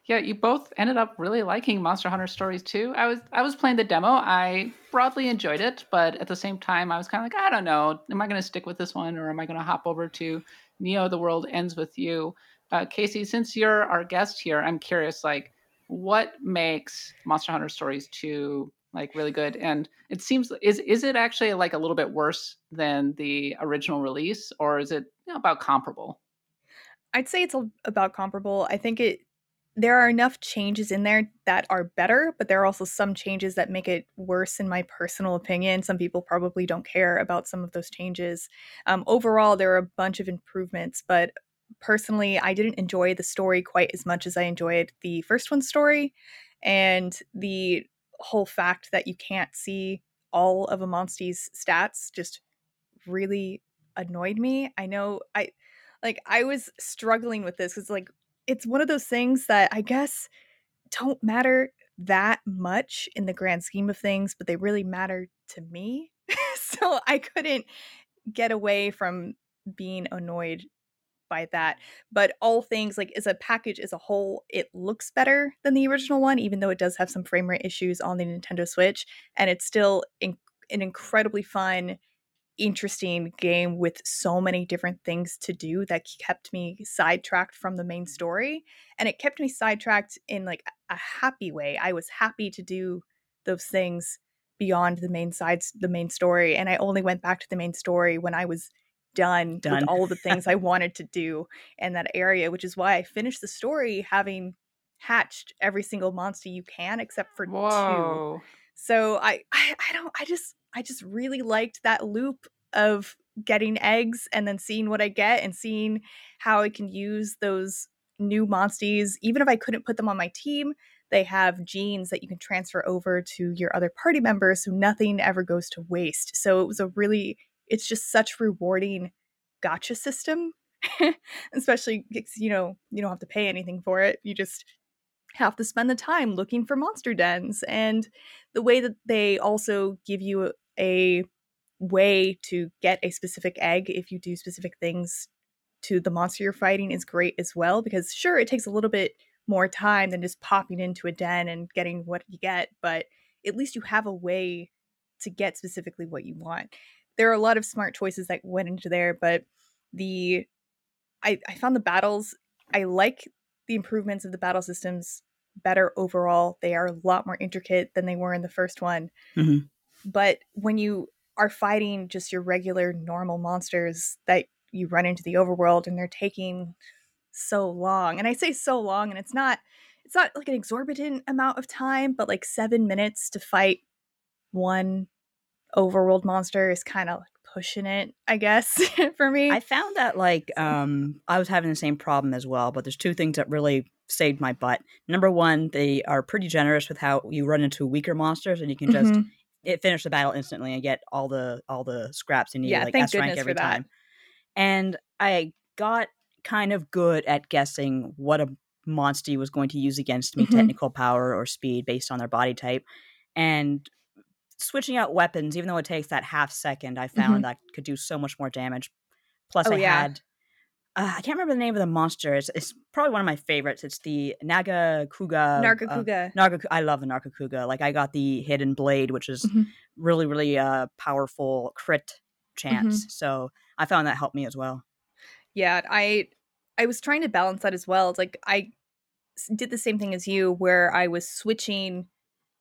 Speaker 1: Yeah, you both ended up really liking Monster Hunter Stories 2. I was I was playing the demo. I broadly enjoyed it, but at the same time, I was kind of like, I don't know, am I going to stick with this one or am I going to hop over to Neo? The World Ends with You? Uh, Casey, since you're our guest here, I'm curious, like, what makes Monster Hunter Stories two like really good? And it seems is is it actually like a little bit worse than the original release, or is it you know, about comparable?
Speaker 3: I'd say it's about comparable. I think it there are enough changes in there that are better, but there are also some changes that make it worse in my personal opinion. Some people probably don't care about some of those changes. Um, overall, there are a bunch of improvements, but personally, I didn't enjoy the story quite as much as I enjoyed the first one's story, and the whole fact that you can't see all of a monster's stats just really annoyed me. I know I like I was struggling with this because like it's one of those things that I guess don't matter that much in the grand scheme of things, but they really matter to me. (laughs) so I couldn't get away from being annoyed by that. But all things like as a package as a whole, it looks better than the original one, even though it does have some frame rate issues on the Nintendo Switch, and it's still in- an incredibly fun interesting game with so many different things to do that kept me sidetracked from the main story and it kept me sidetracked in like a happy way. I was happy to do those things beyond the main sides the main story and i only went back to the main story when i was done,
Speaker 2: Done.
Speaker 3: with all the (laughs) things i wanted to do in that area which is why i finished the story having hatched every single monster you can except for two. So I, I I don't I just I just really liked that loop of getting eggs and then seeing what I get and seeing how I can use those new monsties even if I couldn't put them on my team they have genes that you can transfer over to your other party members so nothing ever goes to waste. So it was a really it's just such rewarding gotcha system (laughs) especially 'cause, you know you don't have to pay anything for it you just have to spend the time looking for monster dens and the way that they also give you a way to get a specific egg if you do specific things to the monster you're fighting is great as well because sure it takes a little bit more time than just popping into a den and getting what you get but at least you have a way to get specifically what you want there are a lot of smart choices that went into there but the i i found the battles i like the improvements of the battle systems better overall. They are a lot more intricate than they were in the first one.
Speaker 2: Mhm.
Speaker 3: But when you are fighting just your regular normal monsters that you run into the overworld and they're taking so long. And I say so long and it's not it's not like an exorbitant amount of time, but like 7 minutes to fight one overworld monster is kind of pushing it, I guess, (laughs) for me.
Speaker 2: I found that like um I was having the same problem as well, but there's two things that really saved my butt. Number one, they are pretty generous with how you run into weaker monsters and you can just
Speaker 3: Mhm.
Speaker 2: It finish the battle instantly and get all the all the scraps you need
Speaker 3: Yeah,
Speaker 2: like
Speaker 3: thank
Speaker 2: S rank
Speaker 3: goodness for
Speaker 2: every
Speaker 3: that.
Speaker 2: time. And I got kind of good at guessing what a monster was going to use against me,
Speaker 3: Mhm.
Speaker 2: technical power or speed based on their body type. And switching out weapons, even though it takes that half second, I found that could do so much more damage. Plus
Speaker 3: Oh,
Speaker 2: I
Speaker 3: yeah.
Speaker 2: had uh, I can't remember the name of the monster. It's, it's probably one of my favorites. It's the Naga Kuga. Nagakuga.
Speaker 3: Nargacuga.
Speaker 2: Uh, Nargacuga. I love the Nargacuga. Like I got the Hidden Blade, which is
Speaker 3: Mhm.
Speaker 2: really, really uh, powerful crit chance.
Speaker 3: Mm-hmm.
Speaker 2: So I found that helped me as well.
Speaker 3: Yeah, I I was trying to balance that as well. It's like I did the same thing as you where I was switching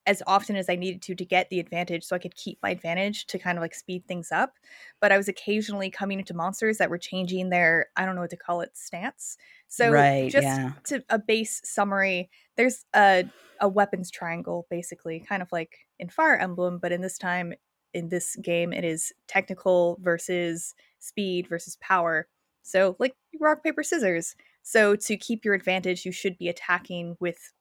Speaker 3: as often as I needed to to get the advantage so I could keep my advantage to kind of like speed things up. But I was occasionally coming into monsters that were changing their I don't know what to call it stance. So
Speaker 2: Right,
Speaker 3: just
Speaker 2: yeah.
Speaker 3: to a base summary, there's a a weapons triangle basically, kind of like in Fire Emblem, but in this time in this game it is technical versus speed versus power. So like rock paper scissors. So to keep your advantage, you should be attacking with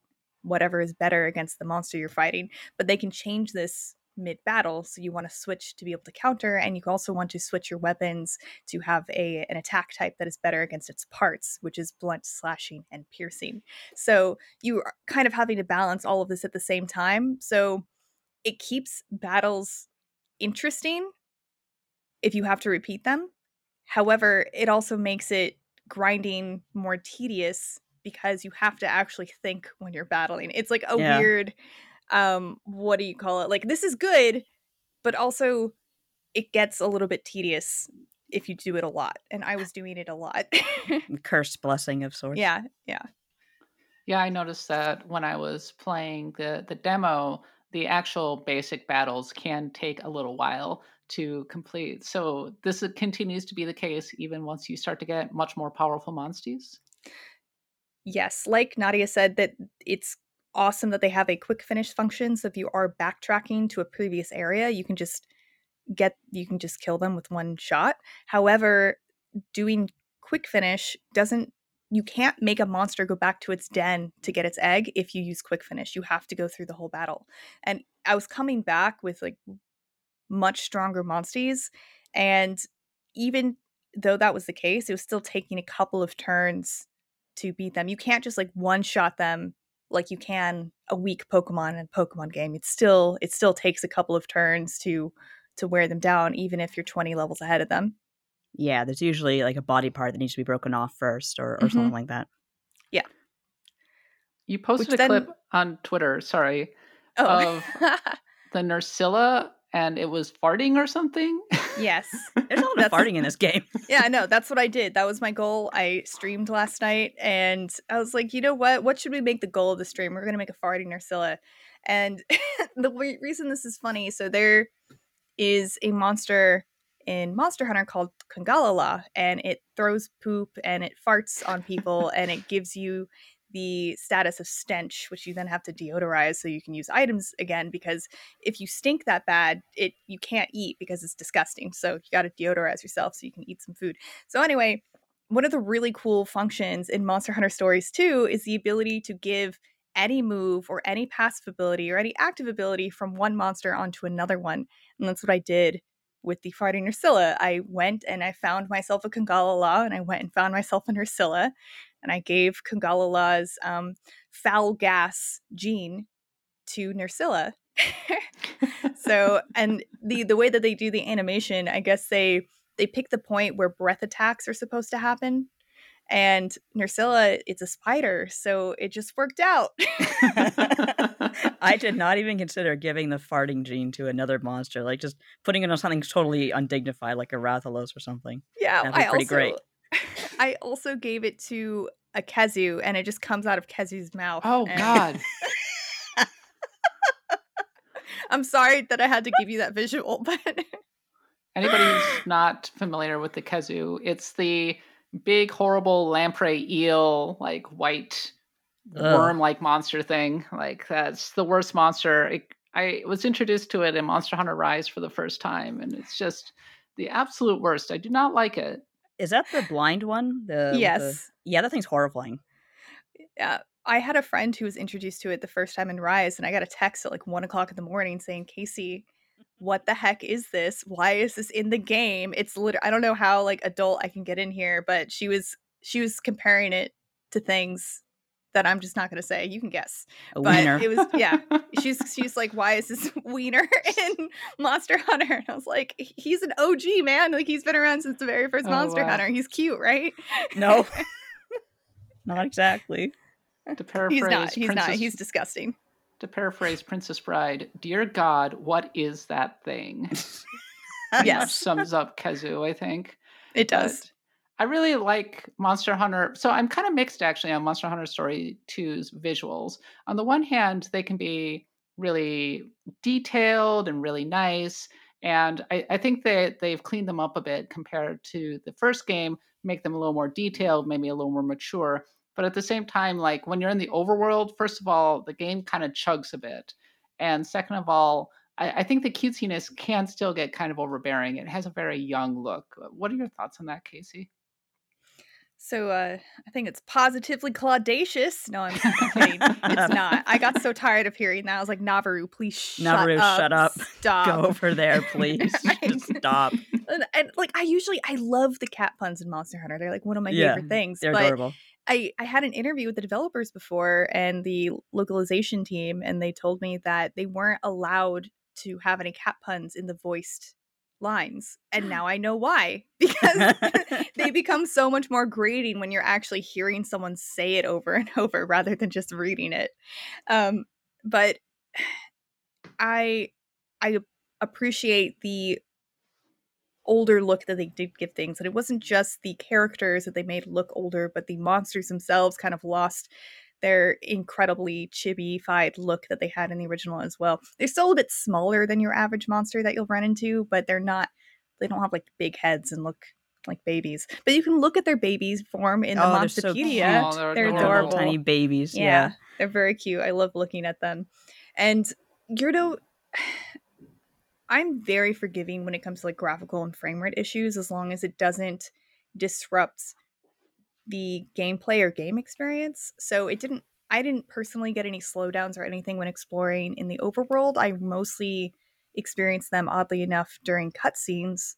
Speaker 3: whatever is better against the monster you're fighting. But they can change this mid battle, so you want to switch to be able to counter, and you also want to switch your weapons to have a an attack type that is better against its parts, which is blunt, slashing, and piercing. So you are kind of having to balance all of this at the same time. So it keeps battles interesting if you have to repeat them. However, it also makes it grinding more tedious because you have to actually think when you're battling. It's like a
Speaker 2: Yeah.
Speaker 3: weird um what do you call it? Like this is good, but also it gets a little bit tedious if you do it a lot. And I was doing it a lot. (laughs)
Speaker 2: Cursed blessing of sorts.
Speaker 3: yeah, yeah.
Speaker 1: Yeah, I noticed that when I was playing the the demo, the actual basic battles can take a little while to complete. So this continues to be the case even once you start to get much more powerful monsters.
Speaker 3: Yes, like Nadia said, that it's awesome that they have a quick finish function. So if you are backtracking to a previous area, you can just get you can just kill them with one shot. However, doing quick finish doesn't you can't make a monster go back to its den to get its egg if you use quick finish. You have to go through the whole battle. And I was coming back with like much stronger monsties and even though that was the case, it was still taking a couple of turns to beat them. You can't just like one shot them like you can a weak Pokemon in a Pokemon game. It still it still takes a couple of turns to to wear them down, even if you're 20 levels ahead of them.
Speaker 2: Yeah, there's usually like a body part that needs to be broken off first or, or
Speaker 3: Mhm.
Speaker 2: something like that. Yeah.
Speaker 1: You posted
Speaker 3: Which
Speaker 1: a
Speaker 3: then-
Speaker 1: clip on Twitter, sorry,
Speaker 3: Oh, (laughs)
Speaker 1: the Nerscylla and it was farting or something.
Speaker 3: yes. (laughs)
Speaker 2: There's a lot of farting in this game. (laughs)
Speaker 3: yeah, no, that's what I did. That was my goal. I streamed last night and I was like, you know what? What should we make the goal of the stream? We're going to make a farting Nerscylla. And (laughs) the re- reason this is funny so there is a monster in Monster Hunter called Congalala, and it throws poop and it farts on people and it gives you the status of stench, which you then have to deodorize so you can use items again. Because if you stink that bad, it you can't eat because it's disgusting. So you got to deodorize yourself so you can eat some food. So anyway, one of the really cool functions in Monster Hunter Stories 2 is the ability to give any move or any passive ability or any active ability from one monster onto another one. And that's what I did with the Farting Ursula. I went and I found myself a Congalala and I went and found myself an Ursula and I gave Congalala's um, foul gas gene to Nerscylla. (laughs) so and the the way that they do the animation, I guess they they pick the point where breath attacks are supposed to happen. And Nerscylla, it's a spider, so it just worked out.
Speaker 2: I (laughs) did not even consider giving the farting gene to another monster, like just putting it on something totally undignified, like a Rathalos or something.
Speaker 3: Yeah,
Speaker 2: That'd be
Speaker 3: I
Speaker 2: pretty
Speaker 3: also
Speaker 2: great.
Speaker 3: I also gave it to a Khezu, and it just comes out of Khezu's mouth.
Speaker 1: oh
Speaker 3: and-
Speaker 1: God. (laughs)
Speaker 3: I'm sorry that I had to give you that visual, (laughs) but
Speaker 1: Anybody who's not familiar with the Khezu, it's the big, horrible lamprey eel, like white worm-like monster thing. Like that's the worst monster. It, I was introduced to it in Monster Hunter Rise for the first time, and it's just the absolute worst. I do not like it.
Speaker 2: Is that the blind one? The with the-
Speaker 3: yes,
Speaker 2: yeah, that thing's horrifying.
Speaker 3: yeah. I had a friend who was introduced to it the first time in Rise, and I got a text at like one o'clock in the morning saying, "Casey, mm-hmm. what the heck is this? Why is this in the game? It's literally I don't know how like adult I can get in here, but she was she was comparing it to things that I'm just not going to say. You can guess.
Speaker 2: A
Speaker 3: but
Speaker 2: wiener.
Speaker 3: it was yeah. (laughs) She's she's like, why is this (laughs) wiener in (laughs) Monster Hunter? And I was like, he's an OG man. Like he's been around since the very first
Speaker 1: Oh,
Speaker 3: Monster
Speaker 1: wow.
Speaker 3: Hunter. He's cute, right?
Speaker 2: no, not exactly.
Speaker 1: To paraphrase,
Speaker 3: he's not. He's
Speaker 1: Princess,
Speaker 3: not. He's disgusting.
Speaker 1: to paraphrase Princess Bride. Dear God, what is that thing?
Speaker 3: Yes.
Speaker 1: sums up Khezu. I think.
Speaker 3: It does.
Speaker 1: But I really like Monster Hunter. So I'm kind of mixed actually on Monster Hunter Story 2's visuals. On the one hand, they can be really detailed and really nice. And I, I think that they've cleaned them up a bit compared to the first game, make them a little more detailed, maybe a little more mature. But at the same time, like when you're in the overworld, first of all, the game kind of chugs a bit. And second of all, I, I think the cutesiness can still get kind of overbearing. It has a very young look. What are your thoughts on that, Casey?
Speaker 3: So uh, I think it's positively claudacious. No, I'm kidding. it's (laughs) not. I got so tired of hearing that. I was like, Navirou, please shut up.
Speaker 2: shut up.
Speaker 3: Stop.
Speaker 2: Go over there, (laughs) please. Just (laughs) stop.
Speaker 3: and, and, like I usually I love the cat puns in Monster Hunter. They're like one of my
Speaker 2: Yeah,
Speaker 3: favorite things.
Speaker 2: They're
Speaker 3: but
Speaker 2: adorable.
Speaker 3: I I had an interview with the developers before and the localization team, and they told me that they weren't allowed to have any cat puns in the voiced lines, and (gasps) now I know why (laughs) because (laughs) they become so much more grating when you're actually hearing someone say it over and (laughs) over rather than just reading it. Um, but (sighs) I I appreciate the older look that they did give things and it wasn't just the characters that they made look older but the monsters themselves kind of lost their incredibly chibi-fied look that they had in the original as well they're still a bit smaller than your average monster that you'll run into but they're not they don't have like big heads and look like babies but you can look at their babies form in the
Speaker 2: Oh, they're so
Speaker 3: monsterpedia
Speaker 1: they're
Speaker 3: they're
Speaker 1: adorable.
Speaker 3: Adorable
Speaker 2: tiny babies.
Speaker 3: yeah,
Speaker 2: Yeah.
Speaker 3: they're very cute. I love looking at them. And Gyurdo, (sighs) I'm very forgiving when it comes to like graphical and frame rate issues, as long as it doesn't disrupt the gameplay or game experience. So it didn't. I didn't personally get any slowdowns or anything when exploring in the overworld. I mostly experienced them oddly enough during cutscenes,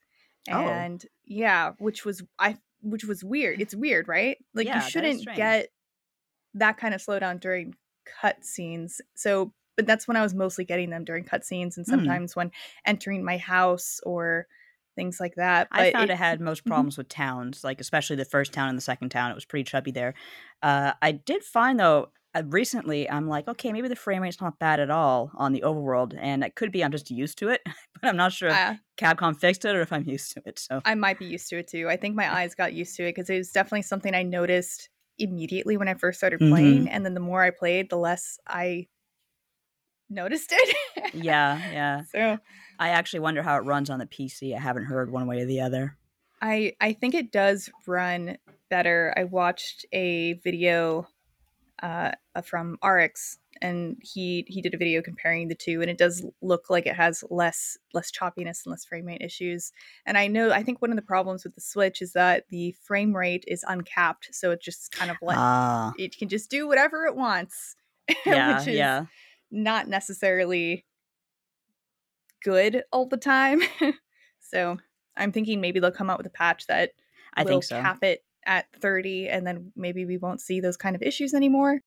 Speaker 2: Oh.
Speaker 3: and yeah, which was I which was weird. It's weird, right? Like
Speaker 2: Yeah,
Speaker 3: you shouldn't
Speaker 2: strange.
Speaker 3: get that kind of slowdown during cutscenes. So, but that's when I was mostly getting them during cutscenes, and
Speaker 2: Hmm.
Speaker 3: sometimes when entering my house or things like that.
Speaker 2: I found it,
Speaker 3: it-
Speaker 2: had most
Speaker 3: Mhm.
Speaker 2: problems with towns, like especially the first town and the second town. It was pretty chubby there. Uh, I did find though uh, recently, I'm like, okay, maybe the frame rate's not bad at all on the overworld, and it could be I'm just used to it, (laughs) but I'm not sure if
Speaker 3: I,
Speaker 2: Capcom fixed it or if I'm (laughs) used to it. So
Speaker 3: I might be used to it too. I think my eyes got used to it because it was definitely something I noticed immediately when I first started playing, and then the more I played, the less I noticed it.
Speaker 2: yeah, (laughs) yeah.
Speaker 3: So
Speaker 2: I actually wonder how it runs on the PC. I haven't heard one way or the other.
Speaker 3: I I think it does run better. I watched a video uh, uh, from RX, and he he did a video comparing the two, and it does look like it has less less choppiness and less frame rate issues. And I know I think one of the problems with the Switch is that the frame rate is uncapped, so it just kind of like
Speaker 2: Ah,
Speaker 3: it can just do whatever it wants, (laughs)
Speaker 2: yeah,
Speaker 3: which is
Speaker 2: yeah.
Speaker 3: not necessarily good all the time. (laughs) so I'm thinking maybe they'll come out with a patch that
Speaker 2: I
Speaker 3: will
Speaker 2: think so.
Speaker 3: cap it at 30 and then maybe we won't see those kind of issues anymore.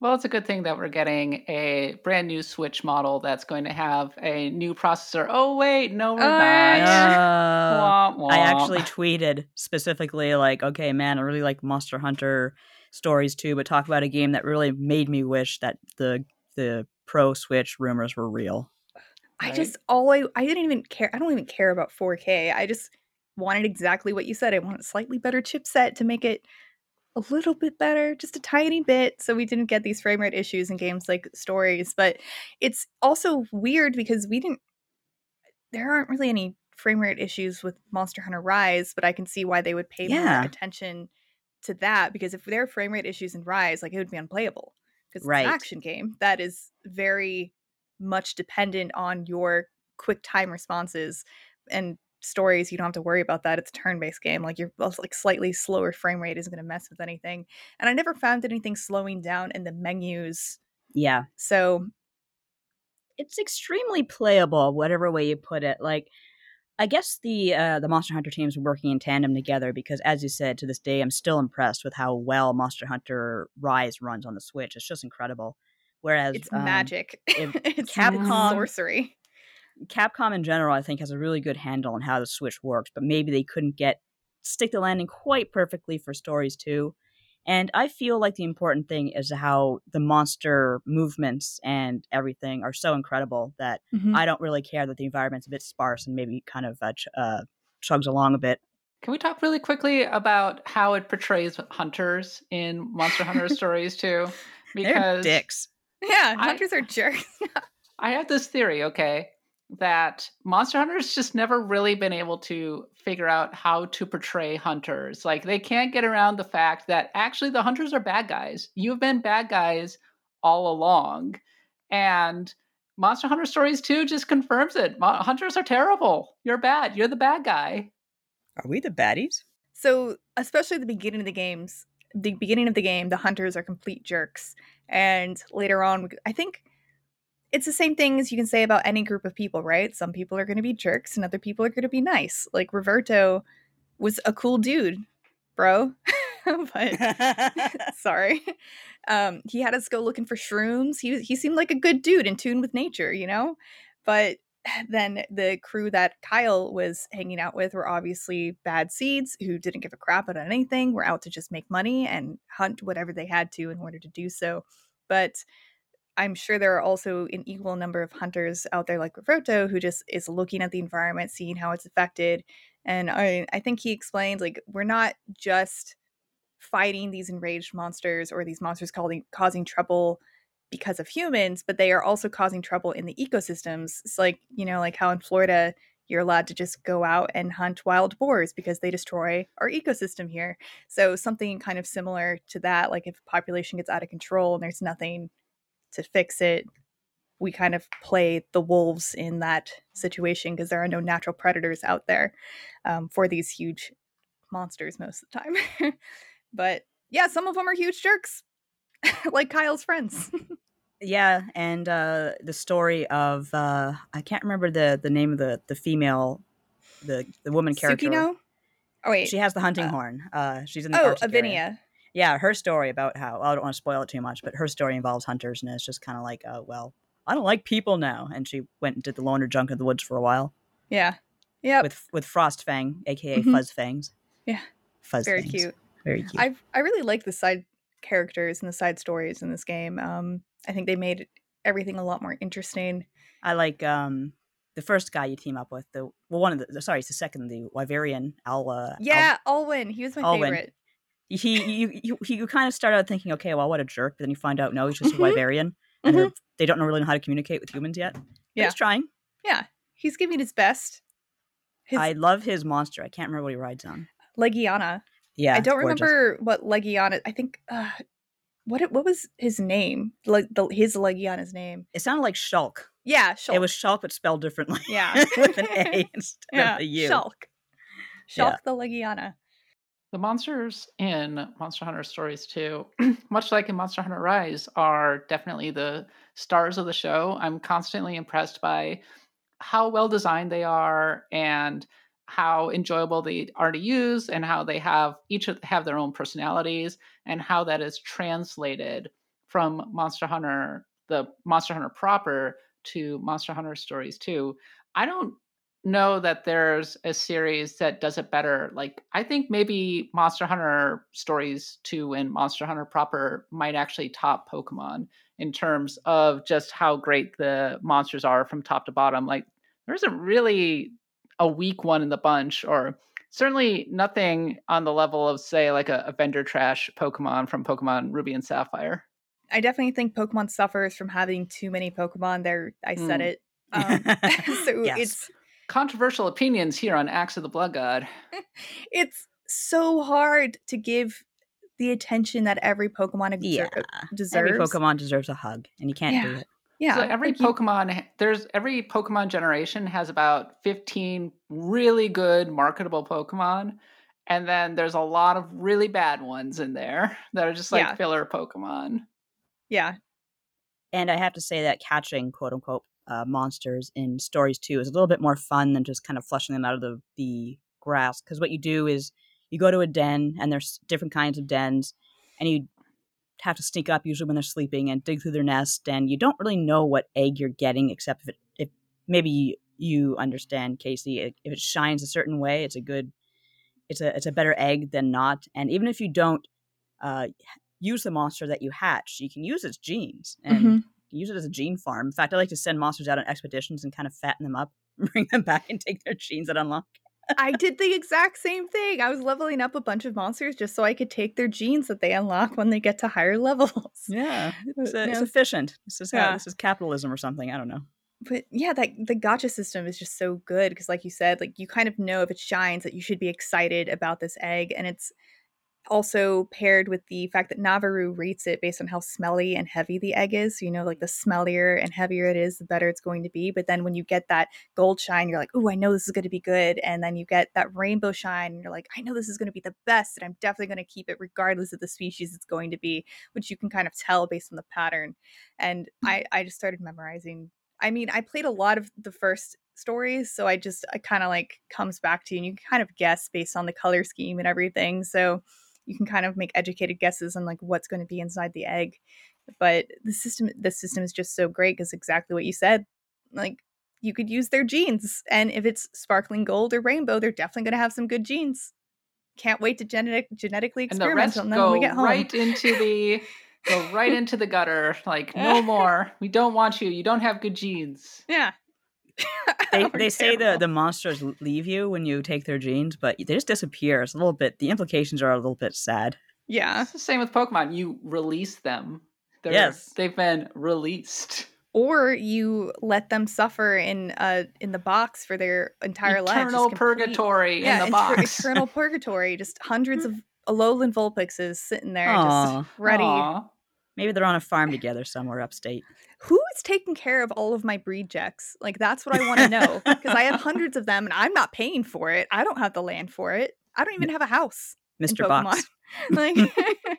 Speaker 1: Well, it's a good thing that we're getting a brand new Switch model that's going to have a new processor. Oh, wait, no, we're
Speaker 3: Oh,
Speaker 1: not.
Speaker 3: yeah.
Speaker 2: Uh,
Speaker 1: Womp
Speaker 2: I actually tweeted specifically like, okay, man, I really like Monster Hunter Stories 2, but talk about a game that really made me wish that the the Pro Switch rumors were real.
Speaker 3: I
Speaker 1: Right.
Speaker 3: just always I didn't even care. I don't even care about 4K. I just wanted exactly what you said. I want a slightly better chipset to make it a little bit better, just a tiny bit, so we didn't get these frame rate issues in games like Stories. But it's also weird because we didn't. There aren't really any frame rate issues with Monster Hunter Rise, but I can see why they would pay
Speaker 2: Yeah.
Speaker 3: more attention to that because if there are frame rate issues in Rise, like it would be unplayable because
Speaker 2: Right.
Speaker 3: it's an action game that is very much dependent on your quick time responses and stories you don't have to worry about that it's a turn-based game like your like slightly slower frame rate isn't going to mess with anything and i never found anything slowing down in the menus
Speaker 2: Yeah,
Speaker 3: so
Speaker 2: it's extremely playable, whatever way you put it. Like, I guess the uh, the Monster Hunter teams working in tandem together because, as you said, to this day, I'm still impressed with how well Monster Hunter Rise runs on the Switch. It's just incredible. Whereas
Speaker 3: It's
Speaker 2: um,
Speaker 3: magic. (laughs) it's
Speaker 2: Capcom-
Speaker 3: sorcery.
Speaker 2: Capcom in general, I think, has a really good handle on how the Switch works, but maybe they couldn't get stick the landing quite perfectly for stories too. And I feel like the important thing is how the monster movements and everything are so incredible that
Speaker 3: Mhm.
Speaker 2: I don't really care that the environment's a bit sparse and maybe kind of uh, ch- uh, chugs along a bit.
Speaker 1: Can we talk really quickly about how it portrays hunters in Monster Hunter (laughs) stories too?
Speaker 2: They're dicks.
Speaker 3: Yeah,
Speaker 1: I-
Speaker 3: hunters are jerks. (laughs)
Speaker 1: I have this theory, okay, that Monster Hunter's just never really been able to figure out how to portray hunters. Like they can't get around the fact that actually the hunters are bad guys. You've been bad guys all along. And Monster Hunter Stories 2 just confirms it. Mo- hunters are terrible. You're bad. You're the bad guy.
Speaker 2: Are we the baddies?
Speaker 3: So, especially at the beginning of the games, the beginning of the game, the hunters are complete jerks. And later on, I think it's the same thing as you can say about any group of people, right? Some people are going to be jerks and other people are going to be nice. Like Reverto was a cool dude, bro. (laughs) but (laughs) sorry. Um, he had us go looking for shrooms. He he seemed like a good dude in tune with nature, you know. But (sighs) then the crew that Kyle was hanging out with were obviously bad seeds who didn't give a crap about anything. Were out to just make money and hunt whatever they had to in order to do so. But I'm sure there are also an equal number of hunters out there like Reverto who just is looking at the environment, seeing how it's affected. And I, I think he explained like we're not just fighting these enraged monsters or these monsters causing causing trouble because of humans, but they are also causing trouble in the ecosystems. It's like, you know, like how in Florida you're allowed to just go out and hunt wild boars because they destroy our ecosystem here. So something kind of similar to that, like if a population gets out of control and there's nothing to fix it, we kind of play the wolves in that situation because there are no natural predators out there um, for these huge monsters most of the time. (laughs) but yeah, some of them are huge jerks, (laughs) like Kyle's friends. (laughs)
Speaker 2: Yeah, and uh, the story of uh, I can't remember the the name of the the female, the the woman character.
Speaker 3: Tsukino? Oh wait.
Speaker 2: She has the hunting
Speaker 3: uh,
Speaker 2: horn. Uh, she's in the
Speaker 3: oh,
Speaker 2: area.
Speaker 3: Avinia.
Speaker 2: Yeah, her story about how well, I don't want to spoil it too much, but her story involves hunters, and it's just kind of like, uh, well, I don't like people now, and she went and did the loner junk in the woods for a while
Speaker 3: Yeah. yeah.
Speaker 2: with with Frostfang, aka
Speaker 3: Mhm.
Speaker 2: Fuzz Fangs.
Speaker 3: Yeah.
Speaker 2: Fuzz
Speaker 3: Very
Speaker 2: Fangs.
Speaker 3: cute.
Speaker 2: Very cute.
Speaker 3: I I really like the side characters and the side stories in this game. Um, I think they made everything a lot more interesting.
Speaker 2: I like um the first guy you team up with. The well, one of the sorry, it's the second, the Wyverian Al. Uh, Al-
Speaker 3: Yeah, Alwyn. He was my
Speaker 2: Alwyn.
Speaker 3: favorite.
Speaker 2: he you, you you kind of start out thinking, okay, well, what a jerk, but then you find out no, he's just a Wyverian, and they're- they don't know really know how to communicate with humans yet. But
Speaker 3: Yeah.
Speaker 2: he's trying.
Speaker 3: Yeah, he's giving his best. His
Speaker 2: I love his monster. I can't remember what he rides on.
Speaker 3: Legiana.
Speaker 2: Yeah,
Speaker 3: I don't
Speaker 2: gorgeous.
Speaker 3: remember what Legiana. I think uh, what it- what was his name? Like the his Legiana's name.
Speaker 2: It sounded like Shulk.
Speaker 3: Yeah, Shulk.
Speaker 2: It was Shulk, but spelled differently.
Speaker 3: Yeah. (laughs)
Speaker 2: with an A (laughs) instead
Speaker 3: yeah,
Speaker 2: of a U.
Speaker 3: Shulk.
Speaker 2: Yeah.
Speaker 3: Shulk the Legiana.
Speaker 1: The monsters in Monster Hunter Stories 2, (clears throat) much like in Monster Hunter Rise, are definitely the stars of the show. I'm constantly impressed by how well designed they are and how enjoyable they are to use and how they have each have their own personalities and how that is translated from Monster Hunter the Monster Hunter proper to Monster Hunter Stories 2. I don't know that there's a series that does it better. Like I think maybe Monster Hunter Stories 2 and Monster Hunter proper might actually top Pokemon in terms of just how great the monsters are from top to bottom. Like there isn't really a weak one in the bunch or certainly nothing on the level of say like a, a vendor trash Pokemon from Pokemon Ruby and Sapphire.
Speaker 3: I definitely think Pokemon suffers from having too many Pokemon. There, I said
Speaker 1: Mm.
Speaker 3: it. Um, (laughs) (laughs) so
Speaker 2: Yes.
Speaker 3: it's
Speaker 1: Controversial opinions here on Axe of the Blood God. (laughs)
Speaker 3: it's so hard to give the attention that every Pokemon
Speaker 2: Yeah,
Speaker 3: deserves.
Speaker 2: every Pokemon deserves a hug, and you can't do it.
Speaker 3: Yeah,
Speaker 1: So every
Speaker 3: like you-
Speaker 1: Pokemon there's every Pokemon generation has about 15 really good marketable Pokemon and then there's a lot of really bad ones in there (laughs) that are just like
Speaker 3: Yeah.
Speaker 1: filler Pokemon.
Speaker 3: yeah,
Speaker 2: And I have to say that catching quote unquote uh, monsters in stories too is a little bit more fun than just kind of flushing them out of the the grass. Because what you do is you go to a den, and there's different kinds of dens, and you have to sneak up usually when they're sleeping and dig through their nest, and you don't really know what egg you're getting except if it if maybe you understand Casey if it shines a certain way, it's a good it's a it's a better egg than not. And even if you don't uh, use the monster that you hatch, you can use its genes and
Speaker 3: Mhm.
Speaker 2: use it as a gene farm. In fact, I like to send monsters out on expeditions and kind of fatten them up, (laughs) bring them back, and take their genes that unlock.
Speaker 3: I did the exact same thing. I was leveling up a bunch of monsters just so I could take their genes that they unlock when they get to higher (laughs) levels.
Speaker 2: Yeah, it's,
Speaker 3: Uh,
Speaker 2: uh, it's efficient. This is how,
Speaker 3: Yeah.
Speaker 2: this is capitalism or something. I don't know.
Speaker 3: But yeah, that the gotcha system is just so good because, like you said, like you kind of know if it shines that you should be excited about this egg, and it's also paired with the fact that Navirou rates it based on how smelly and heavy the egg is. You know, like the smellier and heavier it is, the better it's going to be. But then when you get that gold shine, you're like, oh, I know this is going to be good. And then you get that rainbow shine, and you're like, I know this is going to be the best, and I'm definitely going to keep it regardless of the species it's going to be, which you can kind of tell based on the pattern. And mm. I, I just started memorizing. I mean, I played a lot of the first stories, so I just it kind of like comes back to you, and you can kind of guess based on the color scheme and everything. So you can kind of make educated guesses on like what's going to be inside the egg. But the system, the system is just so great because exactly what you said. Like you could use their genes, and if it's sparkling gold or rainbow, they're definitely going to have some good genes. Can't wait to genetic genetically
Speaker 1: the
Speaker 3: experiment
Speaker 1: rest
Speaker 3: on them when we get home.
Speaker 1: right into the go right into the gutter. Like no (laughs) more. We don't want you. You don't have good genes.
Speaker 3: Yeah. (laughs)
Speaker 2: They, they say the, the monsters leave you when you take their genes, but they just disappear. It's a little bit. The implications are a little bit sad.
Speaker 3: yeah.
Speaker 1: It's the same with Pokemon. You release them. They're,
Speaker 2: Yes.
Speaker 1: they've been released.
Speaker 3: or you let them suffer in uh in the box for their entire lives. just
Speaker 1: Eternal
Speaker 3: complete-
Speaker 1: purgatory
Speaker 3: yeah,
Speaker 1: in the
Speaker 3: inter-
Speaker 1: box.
Speaker 3: eternal (laughs) purgatory. Just hundreds of (laughs) Alolan Vulpixes sitting there,
Speaker 2: Aw.
Speaker 3: just ready.
Speaker 1: Aw.
Speaker 2: Maybe they're on a farm together somewhere upstate.
Speaker 3: Who is taking care of all of my breedjects? Like that's what I want to know because I have (laughs) hundreds of them and I'm not paying for it. I don't have the land for it. I don't even have a house.
Speaker 2: Mr. Box.
Speaker 3: Pokemon. (laughs) like (laughs)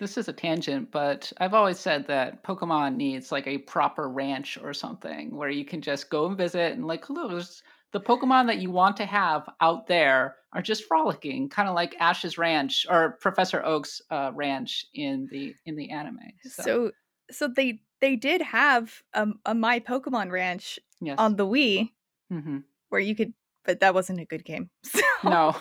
Speaker 1: This is a tangent, but I've always said that Pokemon needs like a proper ranch or something where you can just go and visit and like, look, there's the Pokemon that you want to have out there are just frolicking, kind of like Ash's ranch or Professor Oak's uh, ranch in the in the anime. So,
Speaker 3: so so they they did have um, a my Pokemon ranch
Speaker 1: yes,
Speaker 3: on the Wii
Speaker 1: hmm
Speaker 3: where you could but that wasn't a good game. (laughs) So
Speaker 1: no,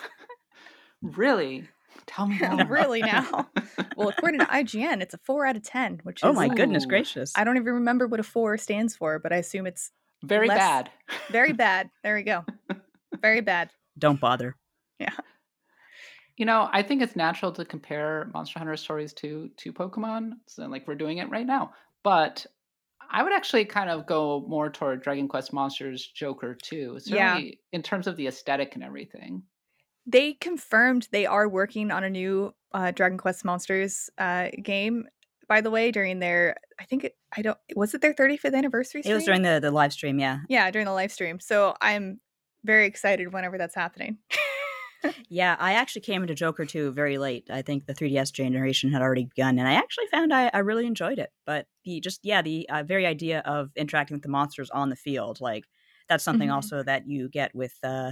Speaker 1: really, tell me (laughs) more.
Speaker 3: really now. Well, according to (laughs) IGN, it's a four out of ten, which is
Speaker 2: Oh my goodness gracious.
Speaker 3: I don't even remember what a four stands for, but I assume it's
Speaker 1: Very
Speaker 3: less-
Speaker 1: bad. (laughs)
Speaker 3: very bad. There we go. Very bad.
Speaker 2: Don't bother. Yeah.
Speaker 1: You know, I think it's natural to compare Monster Hunter stories to to Pokemon. So like we're doing it right now. But I would actually kind of go more toward Dragon Quest Monsters Joker 2.
Speaker 3: Yeah.
Speaker 1: In terms of the aesthetic and everything.
Speaker 3: They confirmed they are working on a new uh, Dragon Quest Monsters uh, game. By the way, during their, I think it, I don't, was it their 35th anniversary?
Speaker 2: It was during the, the live stream, yeah.
Speaker 3: yeah, during the live stream. So I'm very excited whenever that's happening. (laughs)
Speaker 2: Yeah, I actually came into Joker 2 very late. I think the 3DS generation had already begun, and I actually found I, I really enjoyed it. But the just, yeah, the uh, very idea of interacting with the monsters on the field, like, that's something
Speaker 3: Mhm.
Speaker 2: also that you get with uh,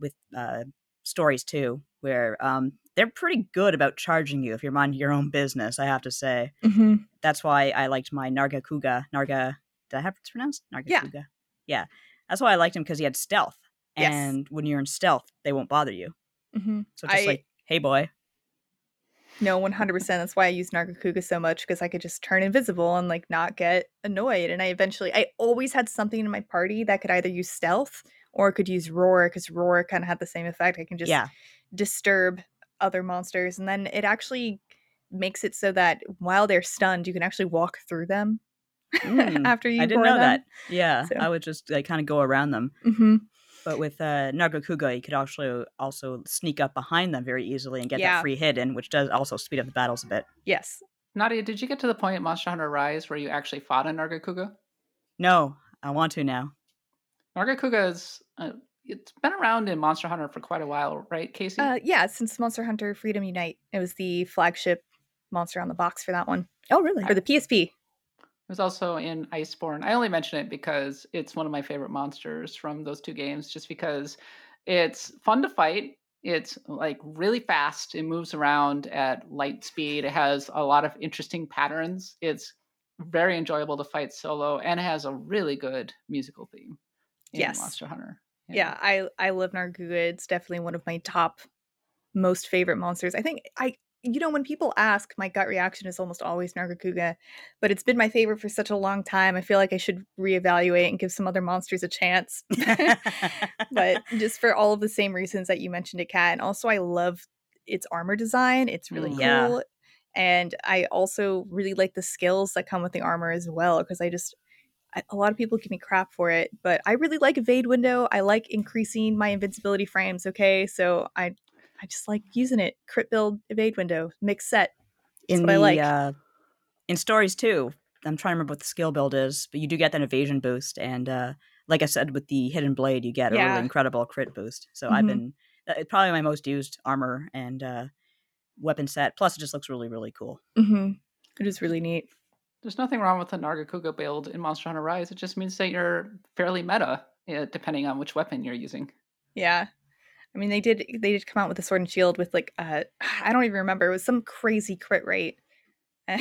Speaker 2: with uh, stories too, where um, they're pretty good about charging you if you're minding your own business, I have to say.
Speaker 3: mm-hmm.
Speaker 2: That's why I liked my Narga Kuga. Narga, did I have it pronounced? Narga
Speaker 3: Yeah.
Speaker 2: Kuga. Yeah. That's why I liked him because he had stealth.
Speaker 3: Yes.
Speaker 2: And when you're in stealth, they won't bother you.
Speaker 3: Mm-hmm.
Speaker 2: So just
Speaker 3: I-
Speaker 2: like, hey boy.
Speaker 3: No, one hundred percent. That's why I use Nargacuga so much because I could just turn invisible and like not get annoyed. And I eventually, I always had something in my party that could either use stealth or could use roar because roar kind of had the same effect. I can just
Speaker 2: yeah.
Speaker 3: disturb other monsters, and then it actually makes it so that while they're stunned, you can actually walk through them (laughs)
Speaker 2: Mm,
Speaker 3: after you.
Speaker 2: I didn't know
Speaker 3: them.
Speaker 2: that. Yeah.
Speaker 3: So-
Speaker 2: I would just like kind of go around them.
Speaker 3: Mm-hmm.
Speaker 2: But with uh, Narga Kuga, you could also also sneak up behind them very easily and get
Speaker 3: Yeah.
Speaker 2: that free hit in, which does also speed up the battles a bit.
Speaker 3: Yes.
Speaker 1: Nadia, did you get to the point in Monster Hunter Rise where you actually fought a Nargacuga?
Speaker 2: No, I want to now.
Speaker 1: Nargacuga is uh, it's been around in Monster Hunter for quite a while, right, Casey?
Speaker 3: Uh, yeah. Since Monster Hunter Freedom Unite, it was the flagship monster on the box for that one
Speaker 2: Oh, really?
Speaker 3: for the PSP.
Speaker 1: It was also in Iceborne. I only mention it because it's one of my favorite monsters from those two games, just because it's fun to fight. It's like really fast. It moves around at light speed. It has a lot of interesting patterns. It's very enjoyable to fight solo and it has a really good musical theme in
Speaker 3: Yes.
Speaker 1: Monster Hunter.
Speaker 3: Yeah, I I love Narguga. It's definitely one of my top most favorite monsters. I think I you know when people ask, my gut reaction is almost always Nargacuga, but it's been my favorite for such a long time. I feel like I should reevaluate and give some other monsters a chance. (laughs) but (laughs) just for all of the same reasons that you mentioned it, Kat, and also I love its armor design. It's really
Speaker 1: Mm.
Speaker 3: cool. And I also really like the skills that come with the armor as well, because I just a lot of people give me crap for it, but I really like evade window. I like increasing my invincibility frames. Okay, so I I just like using it. Crit build, evade window, mix set. That's
Speaker 2: in
Speaker 3: what I like.
Speaker 2: uh, in stories too. I'm trying to remember what the skill build is, but you do get that evasion boost, and uh, like I said, with the hidden blade, you get a really incredible crit boost. So I've
Speaker 3: Mhm.
Speaker 2: been uh, it's probably my most used armor and uh, weapon set. Plus, it just looks really really cool.
Speaker 3: Mm-hmm. It is really neat.
Speaker 1: There's nothing wrong with the Nargacuga build in Monster Hunter Rise. It just means that you're fairly meta, depending on which weapon you're using.
Speaker 3: Yeah. I mean, they did they did come out with a sword and shield with like uh (sighs) I don't even remember. It was some crazy crit rate. (laughs)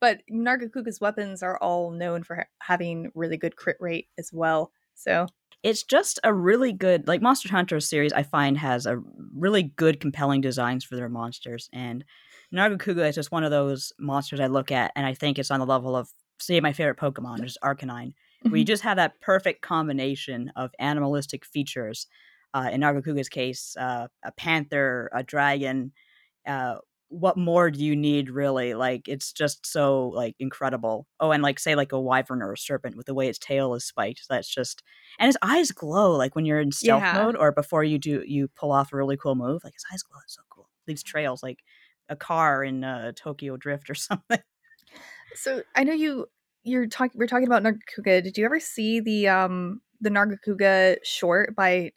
Speaker 3: but Nargacuga's weapons are all known for having really good crit rate as well. So
Speaker 2: It's just a really good like Monster Hunter series. I find has a really good, compelling designs for their monsters, and Nargacuga is just one of those monsters I look at, and I think it's on the level of say my favorite Pokemon, which is Arcanine. where you just have that perfect combination of animalistic features. Uh, in Nargacuga's case, uh, a panther, a dragon. Uh, what more do you need, really? Like, it's just so like incredible. Oh, and like say like a wyvern or a serpent with the way its tail is spiked. That's just and his eyes glow like when you're in stealth
Speaker 3: Yeah.
Speaker 2: mode or before you do you pull off a really cool move. Like his eyes glow. It's so cool. Leaves trails like a car in uh, Tokyo Drift or (laughs) something.
Speaker 3: So I know you you're talking we're talking about Nargacuga. Did you ever see the um the Nargacuga short by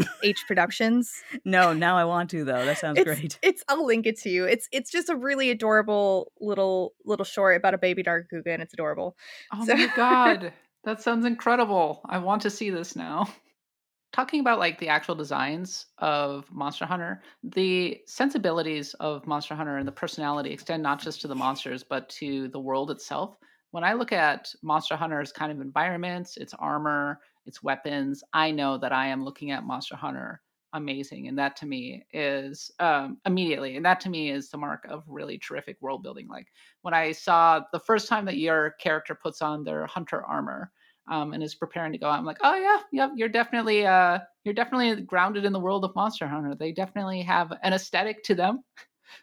Speaker 3: NCH Productions?
Speaker 2: no, now I want to though. That sounds
Speaker 3: it's,
Speaker 2: great.
Speaker 3: It's I'll link it to you. It's it's just a really adorable little little short about a baby Nargacuga and it's adorable.
Speaker 1: Oh
Speaker 3: So-
Speaker 1: my (laughs) god, that sounds incredible. I want to see this now. (laughs) Talking about like the actual designs of Monster Hunter, the sensibilities of Monster Hunter and the personality extend not just to the monsters but to the world itself. When I look at Monster Hunter's kind of environments, its armor, its weapons, I know that I am looking at Monster Hunter amazing and that to me is um, immediately and that to me is the mark of really terrific world building like when I saw the first time that your character puts on their hunter armor um, and is preparing to go out, I'm like, oh yeah, yep, you're definitely uh, you're definitely grounded in the world of Monster Hunter. They definitely have an aesthetic to them.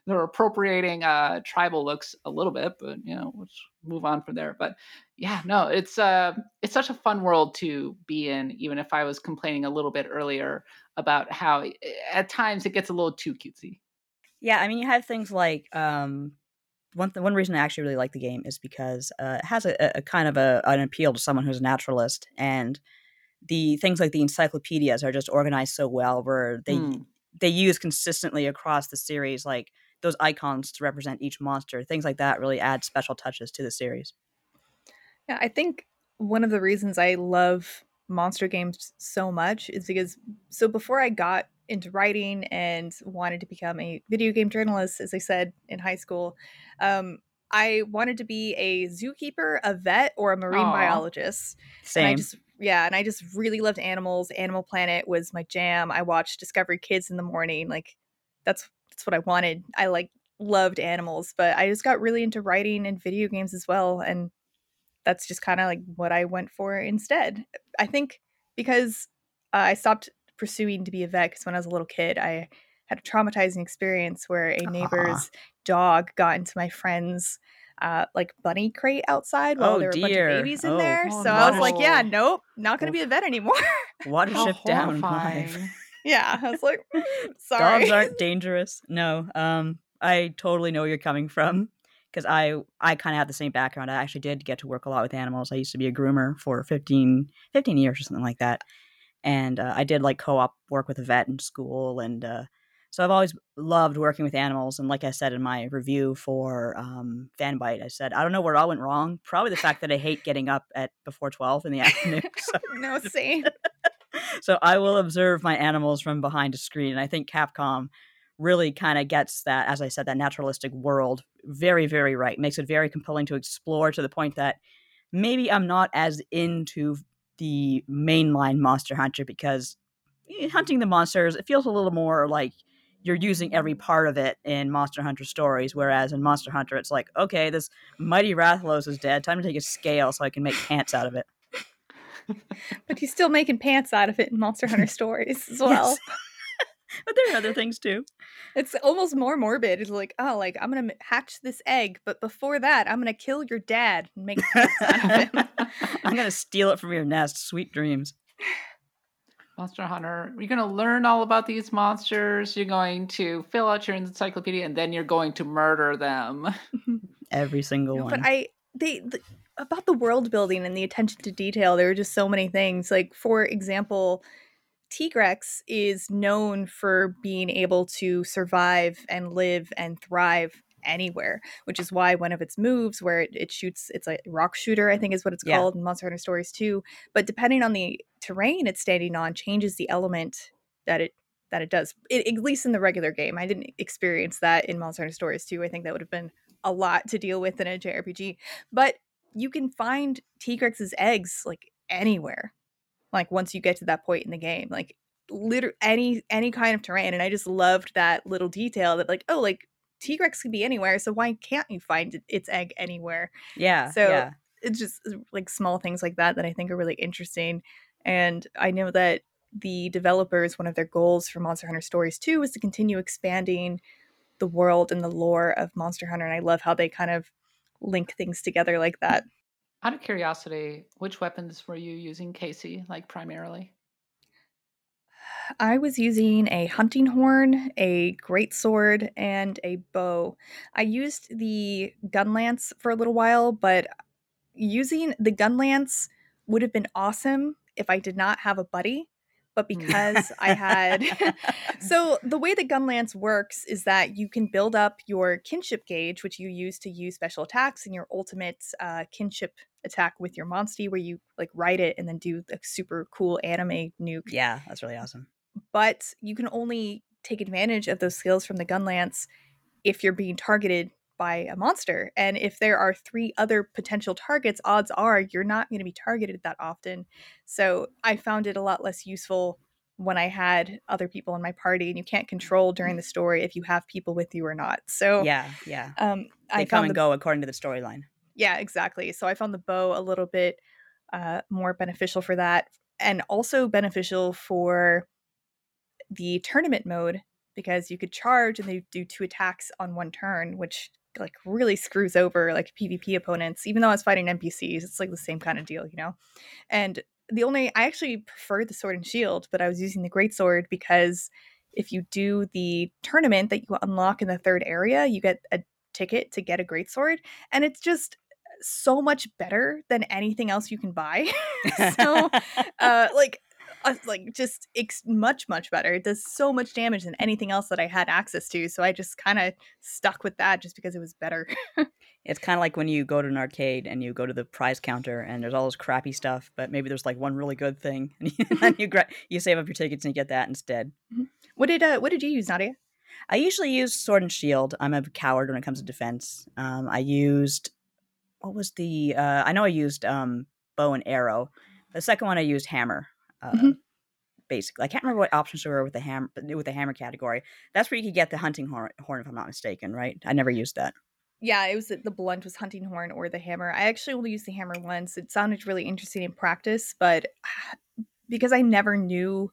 Speaker 1: They're appropriating uh, tribal looks a little bit, but you know, let's move on from there. But yeah, no, it's uh, it's such a fun world to be in. Even if I was complaining a little bit earlier about how eh, at times it gets a little too cutesy.
Speaker 2: Yeah, I mean, you have things like um, one th- one reason I actually really like the game is because uh, it has a, a- kind of a, an appeal to someone who's a naturalist, and the things like the encyclopedias are just organized so well, where they
Speaker 1: Hmm.
Speaker 2: They use consistently across the series, like those icons to represent each monster. Things like that really add special touches to the series.
Speaker 3: Yeah, I think one of the reasons I love monster games so much is because so before I got into writing and wanted to become a video game journalist, as I said in high school, um, I wanted to be a zookeeper, a vet, or a marine
Speaker 1: Aw.
Speaker 3: biologist.
Speaker 2: Same.
Speaker 3: And I just yeah, and I just really loved animals. Animal Planet was my jam. I watched Discovery Kids in the morning. Like that's that's what I wanted. I like loved animals, but I just got really into writing and video games as well and that's just kind of like what I went for instead. I think because uh, I stopped pursuing to be a vet because when I was a little kid, I had a traumatizing experience where a neighbor's dog got into my friend's uh, like bunny crate outside while
Speaker 2: Oh,
Speaker 3: there were a bunch of babies in
Speaker 2: Oh.
Speaker 3: there.
Speaker 1: Oh,
Speaker 3: so I was like, yeah, nope, not going to be a vet anymore. (laughs)
Speaker 2: Watership down.
Speaker 1: horrifying.
Speaker 2: live. (laughs)
Speaker 3: yeah, I was like, "Mm, sorry.
Speaker 2: Dogs aren't dangerous. No. Um, I totally know where you're coming from because I I kind of have the same background. I actually did get to work a lot with animals. I used to be a groomer for 15, 15 years or something like that, and uh, I did like co-op work with a vet in school and uh, So I've always loved working with animals, and like I said in my review for um, Fanbyte, I said I don't know where it all went wrong. Probably the fact that I hate getting up at before twelve in the (laughs) afternoon. (laughs) So,
Speaker 3: no, (laughs) same.
Speaker 2: so I will observe my animals from behind a screen, and I think Capcom really kind of gets that, as I said, that naturalistic world very, very right. Makes it very compelling to explore to the point that maybe I'm not as into the mainline Monster Hunter because eh, hunting the monsters, it feels a little more like you're using every part of it in Monster Hunter stories, whereas in Monster Hunter, it's like, okay, this mighty Rathalos is dead. Time to take a scale so I can make pants out of it. (laughs)
Speaker 3: but he's still making pants out of it in Monster Hunter (laughs) stories as well. Yes. (laughs)
Speaker 2: but there are other things too.
Speaker 3: It's almost more morbid. It's like, oh, like I'm gonna hatch this egg, but before that, I'm gonna kill your dad and make pants out of him.
Speaker 2: I'm gonna steal it from your nest. Sweet dreams.
Speaker 1: Monster Hunter, you're going to learn all about these monsters. You're going to fill out your encyclopedia, and then you're going to murder them. (laughs)
Speaker 2: Every single one.
Speaker 3: But I, they, the, about the world building and the attention to detail, there are just so many things. Like, for example, Tigrex is known for being able to survive and live and thrive anywhere, which is why one of its moves, where it, it shoots, it's a rock shooter, I think is what it's yeah. called in Monster Hunter Stories too. But depending on the terrain it's standing on, changes the element that it that it does. It, at least in the regular game, I didn't experience that in Monster Hunter Stories too. I think that would have been a lot to deal with in a JRPG. But you can find Tigrex's eggs like anywhere. Like once you get to that point in the game, like literally any any kind of terrain and i just loved that little detail that like oh like Tigrex could be anywhere, so why can't you find its egg anywhere?
Speaker 2: Yeah.
Speaker 3: So
Speaker 2: yeah.
Speaker 3: it's just uh, like small things like that that I think are really interesting. And I know that the developers, one of their goals for Monster Hunter Stories 2 was to continue expanding the world and the lore of Monster Hunter. And I love how they kind of link things together like that.
Speaker 1: Out of curiosity, which weapons were you using, Casey, like primarily?
Speaker 3: I was using a hunting horn, a great sword, and a bow. I used the gun lance for a little while, but using the gun lance would have been awesome if I did not have a buddy. But mm. because I had. (laughs) so, the way the gun lance works is that you can build up your kinship gauge, which you use to use special attacks, and your ultimate uh, kinship attack with your monstie, where you like ride it and then do a super cool anime nuke.
Speaker 2: Yeah, that's really awesome
Speaker 3: but you can only take advantage of those skills from the gun lance if you're being targeted by a monster. And if there are three other potential targets, odds are you're not going to be targeted that often. So I found it a lot less useful when I had other people in my party, and you can't control during the story if you have people with you or not. So
Speaker 2: yeah, yeah, um, they I come and the, go according to the storyline.
Speaker 3: Yeah, exactly. So I found the bow a little bit uh, more beneficial for that, and also beneficial for the tournament mode because you could charge and they do two attacks on one turn, which like really screws over like PvP opponents. Even though I was fighting NPCs, it's like the same kind of deal, you know. And the only I actually preferred the sword and shield, but I was using the great sword because if you do the tournament that you unlock in the third area, you get a ticket to get a great sword, and it's just so much better than anything else you can buy. (laughs) so, (laughs) uh, like uh, like just ex- much much better. It does so much damage than anything else that I had access to. So I just kind of stuck with that just because it was better. (laughs)
Speaker 2: it's kind of like when you go to an arcade and you go to the prize counter and there's all this crappy stuff, but maybe there's like one really good thing, (laughs) and you you, gra- you save up your tickets and you get that instead.
Speaker 3: Mm-hmm. What did uh, what did you use, Nadia?
Speaker 2: I usually use sword and shield. I'm a coward when it comes to defense. Um, I used what was the uh, I know I used um, bow and arrow. The second one I used hammer. Uh, mm-hmm. Basically, I can't remember what options there were with the hammer with the hammer category. That's where you could get the hunting horn, horn, if I'm not mistaken, right? I never used that.
Speaker 3: Yeah, it was the blunt was hunting horn or the hammer. I actually only used the hammer once. It sounded really interesting in practice, but (sighs) because I never knew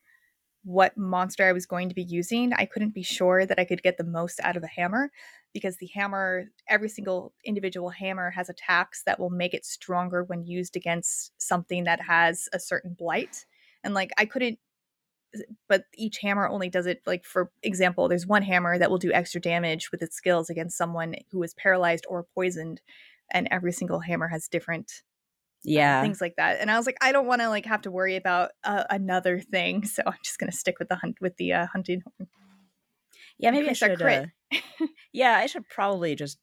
Speaker 3: what monster I was going to be using, I couldn't be sure that I could get the most out of the hammer because the hammer, every single individual hammer has attacks that will make it stronger when used against something that has a certain blight and like I couldn't but each hammer only does it like for example there's one hammer that will do extra damage with its skills against someone who is paralyzed or poisoned and every single hammer has different uh,
Speaker 2: yeah
Speaker 3: uh, things like that and i was like i don't want to like have to worry about uh, another thing (laughs) so i'm just going to stick with the hunt with the uh, hunting horn
Speaker 2: Yeah, maybe I
Speaker 3: Increase
Speaker 2: should.
Speaker 3: crit.
Speaker 2: Uh, yeah, I should probably just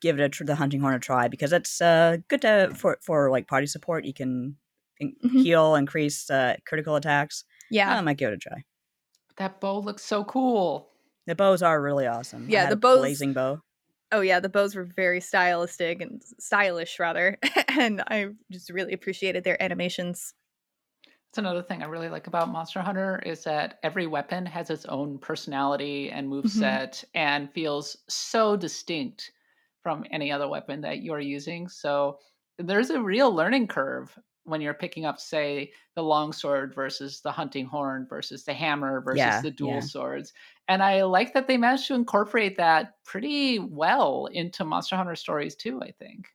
Speaker 2: give it a tr- the hunting horn a try because it's uh good to for for like party support. You can in-
Speaker 3: Mhm.
Speaker 2: heal, increase uh, critical attacks.
Speaker 3: Yeah.
Speaker 2: I might give it a try.
Speaker 1: That bow looks so cool.
Speaker 2: The bows are really awesome. I
Speaker 3: Yeah,
Speaker 2: had
Speaker 3: the
Speaker 2: a
Speaker 3: bows-
Speaker 2: blazing bow.
Speaker 3: Oh yeah, the bows were very stylistic and stylish rather, (laughs) and I just really appreciated their animations.
Speaker 1: That's another thing I really like about Monster Hunter is that every weapon has its own personality and
Speaker 3: Mhm.
Speaker 1: moveset and feels so distinct from any other weapon that you're using. So there's a real learning curve when you're picking up, say, the longsword versus the hunting horn versus the hammer versus
Speaker 2: Yeah,
Speaker 1: the dual
Speaker 2: yeah.
Speaker 1: swords. And I like that they managed to incorporate that pretty well into Monster Hunter stories too, I think.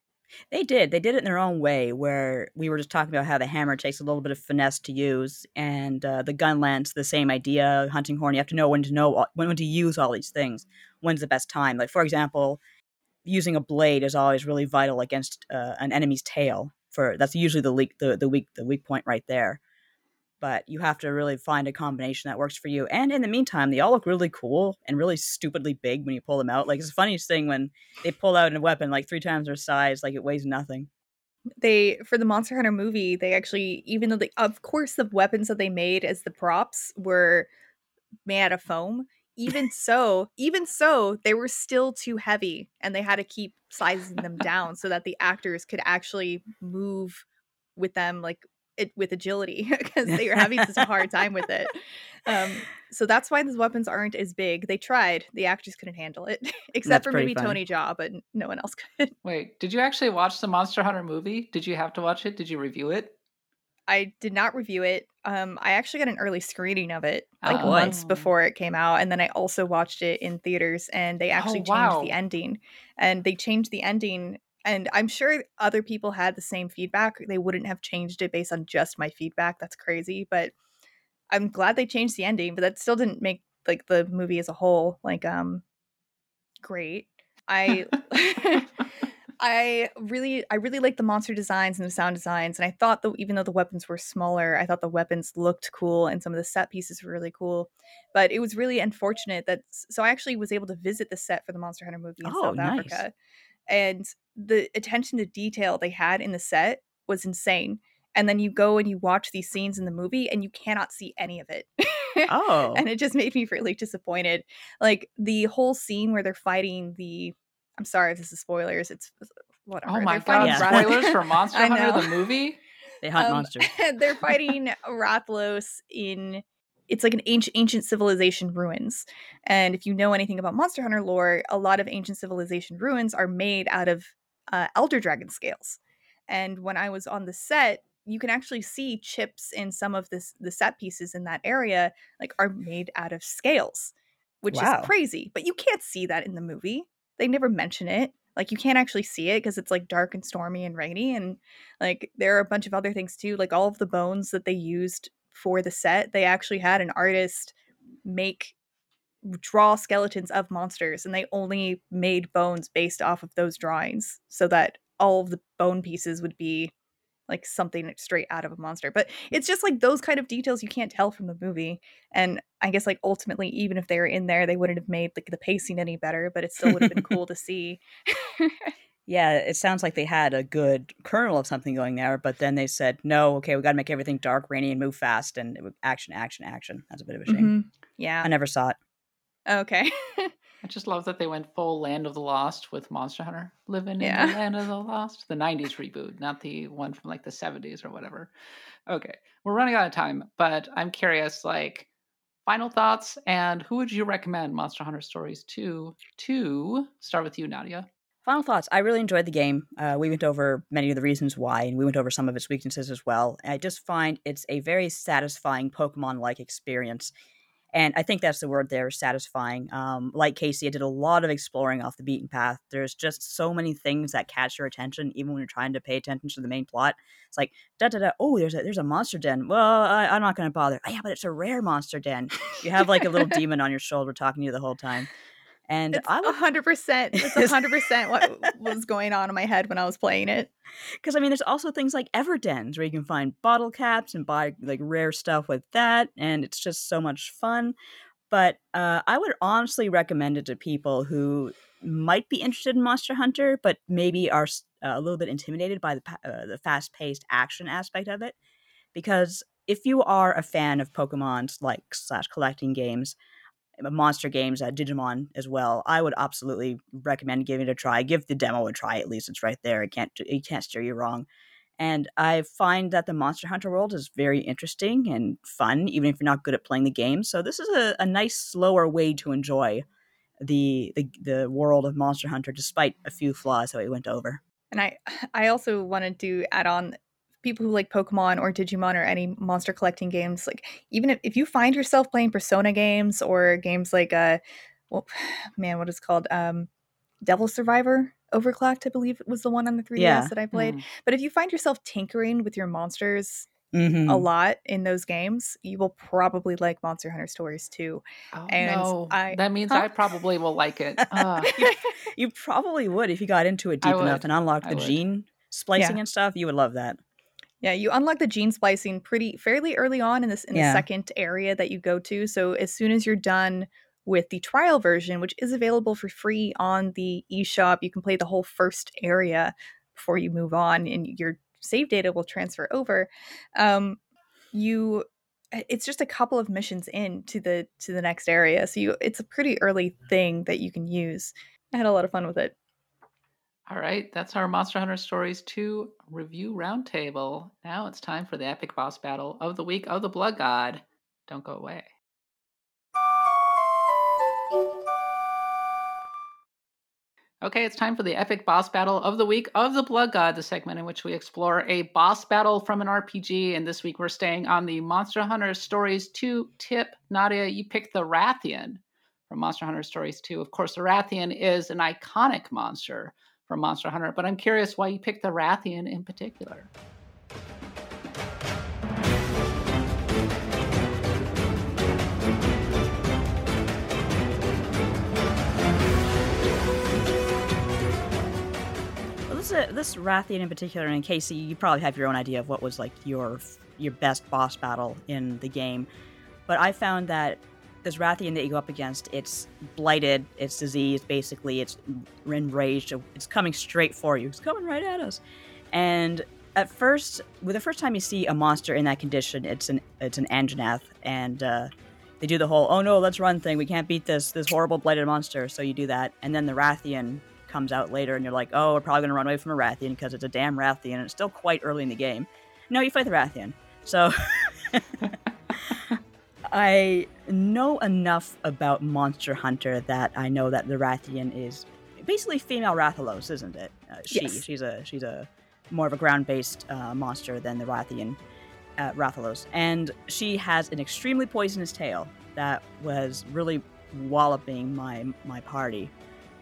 Speaker 2: They did. They did it in their own way. Where we were just talking about how the hammer takes a little bit of finesse to use, and uh, the gun lance, the same idea. Hunting horn, you have to know when to know when to use all these things. When's the best time? Like for example, using a blade is always really vital against uh, an enemy's tail. For that's usually the leak, the the weak the weak point right there. But you have to really find a combination that works for you. And in the meantime, they all look really cool and really stupidly big when you pull them out. Like it's the funniest thing when they pull out a weapon like three times their size, like it weighs nothing.
Speaker 3: They for the Monster Hunter movie, they actually even though they of course the weapons that they made as the props were made out of foam, even so, even so, they were still too heavy and they had to keep sizing them down so that the actors could actually move with them like it with agility (laughs) because they were having such a hard time with it. Um, so that's why these weapons aren't as big. They tried, the actors couldn't handle it, (laughs) except
Speaker 2: That's
Speaker 3: for maybe
Speaker 2: funny.
Speaker 3: Tony Jaa, but no one else could.
Speaker 1: Wait, did you actually watch the Monster Hunter movie? Did you have to watch it? Did you review it?
Speaker 3: I did not review it. Um, I actually got an early screening of it like
Speaker 1: Oh.
Speaker 3: months before it came out, and then I also watched it in theaters. And they actually changed
Speaker 1: wow.
Speaker 3: the ending, and they changed the ending. And I'm sure other people had the same feedback. They wouldn't have changed it based on just my feedback. That's crazy, but I'm glad they changed the ending. But that still didn't make like the movie as a whole like um great. I (laughs) (laughs) (laughs) I really I really like the monster designs and the sound designs and I thought that even though the weapons were smaller, I thought the weapons looked cool and some of the set pieces were really cool. But it was really unfortunate that so I actually was able to visit the set for the Monster Hunter movie in
Speaker 2: Oh,
Speaker 3: South
Speaker 2: nice.
Speaker 3: Africa. And the attention to detail they had in the set was insane. And then you go and you watch these scenes in the movie and you cannot see any of it. (laughs)
Speaker 2: Oh,
Speaker 3: and it just made me really disappointed. Like the whole scene where they're fighting the I'm sorry if this is spoilers. It's whatever.
Speaker 1: Oh my
Speaker 3: They're
Speaker 2: Yeah.
Speaker 1: god, spoilers for (laughs) Monster
Speaker 3: I
Speaker 1: Hunter
Speaker 3: know.
Speaker 1: the movie?
Speaker 2: they hunt
Speaker 3: um,
Speaker 2: monsters. (laughs)
Speaker 3: they're (laughs) fighting Rathalos in it's like an ancient ancient civilization ruins. And if you know anything about Monster Hunter lore, a lot of ancient civilization ruins are made out of uh, elder dragon scales. And when I was on the set, you can actually see chips in some of this the set pieces in that area like are made out of scales, which
Speaker 2: Wow.
Speaker 3: is crazy. But you can't see that in the movie. They never mention it. Like you can't actually see it because it's like dark and stormy and rainy and like there are a bunch of other things too. Like all of the bones that they used for the set, they actually had an artist make draw skeletons of monsters and they only made bones based off of those drawings so that all of the bone pieces would be like something straight out of a monster but it's just like those kind of details you can't tell from the movie and i guess like ultimately even if they were in there they wouldn't have made like the pacing any better but it still would have been cool (laughs) to see
Speaker 2: Yeah, it sounds like they had a good kernel of something going there, but then they said, no, okay, we got to make everything dark, rainy, and move fast, and it would, action, action, action. That's a bit of a shame.
Speaker 3: Mhm. yeah
Speaker 2: I never saw it.
Speaker 3: okay (laughs)
Speaker 1: I just love that they went full Land of the Lost with Monster Hunter. Living
Speaker 3: Yeah.
Speaker 1: in the Land of the Lost. The 90s reboot, not the one from like the 70s or whatever. Okay. We're running out of time, but I'm curious, like, final thoughts and who would you recommend Monster Hunter Stories to? To start with you, Nadia.
Speaker 2: Final thoughts. I really enjoyed the game. Uh, we went over many of the reasons why, and we went over some of its weaknesses as well. And I just find it's a very satisfying Pokemon like experience. And I think that's the word there, satisfying. Um, like Casey, I did a lot of exploring off the beaten path. There's just so many things that catch your attention, even when you're trying to pay attention to the main plot. It's like, da da da, oh, there's a, there's a monster den. Well, I, I'm not going to bother. Oh, yeah, but it's a rare monster den. You have like a little (laughs) demon on your shoulder talking to you the whole time. And
Speaker 3: it's
Speaker 2: I would
Speaker 3: a hundred percent it's (laughs) hundred percent what (laughs) was going on in my head when i was playing it
Speaker 2: Because I mean, there's also things like Everdens where you can find bottle caps and buy like rare stuff with that, and it's just so much fun. but uh, I would honestly recommend it to people who might be interested in Monster Hunter, but maybe are uh, a little bit intimidated by the uh, the fast paced action aspect of it. Because if you are a fan of Pokemon's like slash collecting games, monster games, Digimon as well, I would absolutely recommend giving it a try. Give the demo a try at least; it's right there. It can't it can't steer you wrong. And I find that the Monster Hunter world is very interesting and fun, even if you're not good at playing the game. So this is a, a nice, slower way to enjoy the, the the world of Monster Hunter, despite a few flaws that we went over.
Speaker 3: And I (sighs) I also wanted to add on people who like Pokemon or Digimon or any monster collecting games, like even if, if you find yourself playing Persona games or games like uh well (sighs) man, what is called? Um Devil Survivor Overclocked, I believe it was the one on the 3DS yeah. that I played. Mm. But if you find yourself tinkering with your monsters mm-hmm. a lot in those games, you will probably like Monster Hunter Stories too.
Speaker 1: Oh, and no. I, that means huh? I probably will like it. (laughs)
Speaker 2: Uh. (laughs) you, probably would if you got into it deep enough and unlocked the gene splicing yeah. and stuff. You would love that.
Speaker 3: Yeah, you unlock the gene splicing pretty fairly early on in this in yeah. the second area that you go to. So as soon as you're done with the trial version, which is available for free on the eShop, you can play the whole first area before you move on, and your save data will transfer over. Um, you it's just a couple of missions in to the to the next area so you it's a pretty early thing that you can use i had a lot of fun with it
Speaker 1: all right that's our monster hunter stories 2 review roundtable now it's time for the epic boss battle of the week of the blood god don't go away Okay, it's time for the epic boss battle of the week of the Blood God, the segment in which we explore a boss battle from an RPG. And this week we're staying on the Monster Hunter Stories 2 tip. Nadia, you picked the Rathian from Monster Hunter Stories 2. Of course, the Rathian is an iconic monster from Monster Hunter, but I'm curious why you picked the Rathian in particular.
Speaker 2: this uh, this Rathian in particular, and Casey, you probably have your own idea of what was like your your best boss battle in the game. But I found that this Rathian that you go up against, it's blighted, it's diseased, basically, it's enraged, it's coming straight for you, it's coming right at us. And at first, with the first time you see a monster in that condition, it's an it's an Anjanath, and uh, they do the whole "oh no, let's run" thing. We can't beat this this horrible blighted monster, so you do that, and then the Rathian comes out later, and you're like, oh, we're probably to run away from a Rathian because it's a damn Rathian, and it's still quite early in the game. No, you fight the Rathian. So (laughs) (laughs) I know enough about Monster Hunter that I know that the Rathian is basically female Rathalos, isn't it? Uh, she, yes. she's a she's a more of a ground-based uh, monster than the Rathian uh, Rathalos, and she has an extremely poisonous tail that was really walloping my my party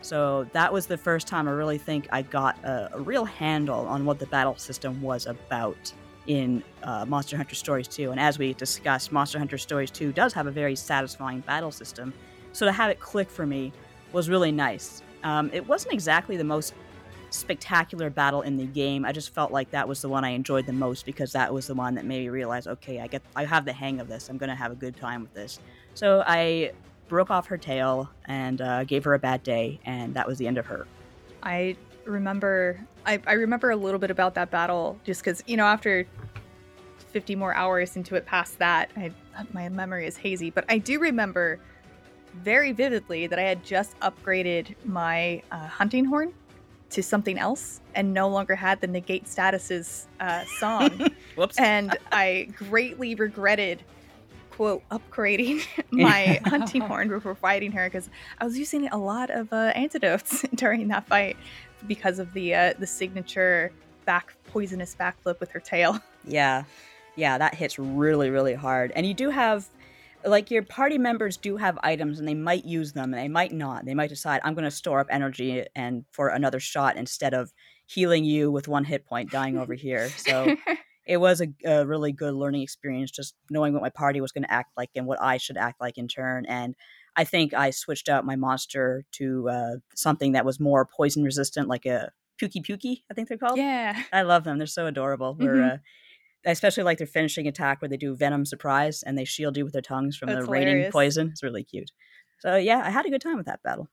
Speaker 2: so that was the first time I really think I got a, a real handle on what the battle system was about in uh, Monster Hunter Stories 2. And as we discussed, Monster Hunter Stories 2 does have a very satisfying battle system. So to have it click for me was really nice. Um, it wasn't exactly the most spectacular battle in the game. I just felt like that was the one I enjoyed the most because that was the one that made me realize, okay, I get, I have the hang of this. I'm gonna have a good time with this. So I broke off her tail and uh, gave her a bad day, and that was the end of her.
Speaker 3: I remember, I, I remember a little bit about that battle just because you know after 50 more hours into it past that, I, my memory is hazy, but I do remember very vividly that I had just upgraded my uh, hunting horn to something else and no longer had the negate statuses uh, song. (laughs)
Speaker 2: Whoops.
Speaker 3: And I greatly regretted quote upgrading (laughs) my hunting horn before fighting her because I was using a lot of uh, antidotes (laughs) during that fight because of the uh, the signature back poisonous backflip with her tail. (laughs)
Speaker 2: Yeah, yeah, that hits really really hard, and you do have. Like your party members do have items and they might use them and they might not. They might decide I'm going to store up energy and for another shot instead of healing you with one hit point dying over here. (laughs) So it was a, a, really good learning experience just knowing what my party was going to act like and what i should act like in turn and i think i switched out my monster to uh, something that was more poison resistant like a Pukei-Pukei i think they're called
Speaker 3: yeah
Speaker 2: i love them they're so adorable mm-hmm. we're uh, I especially like their finishing attack where they do Venom Surprise and they shield you with their tongues from
Speaker 3: That's
Speaker 2: the raining poison. It's really cute. So yeah, I had a good time with that battle.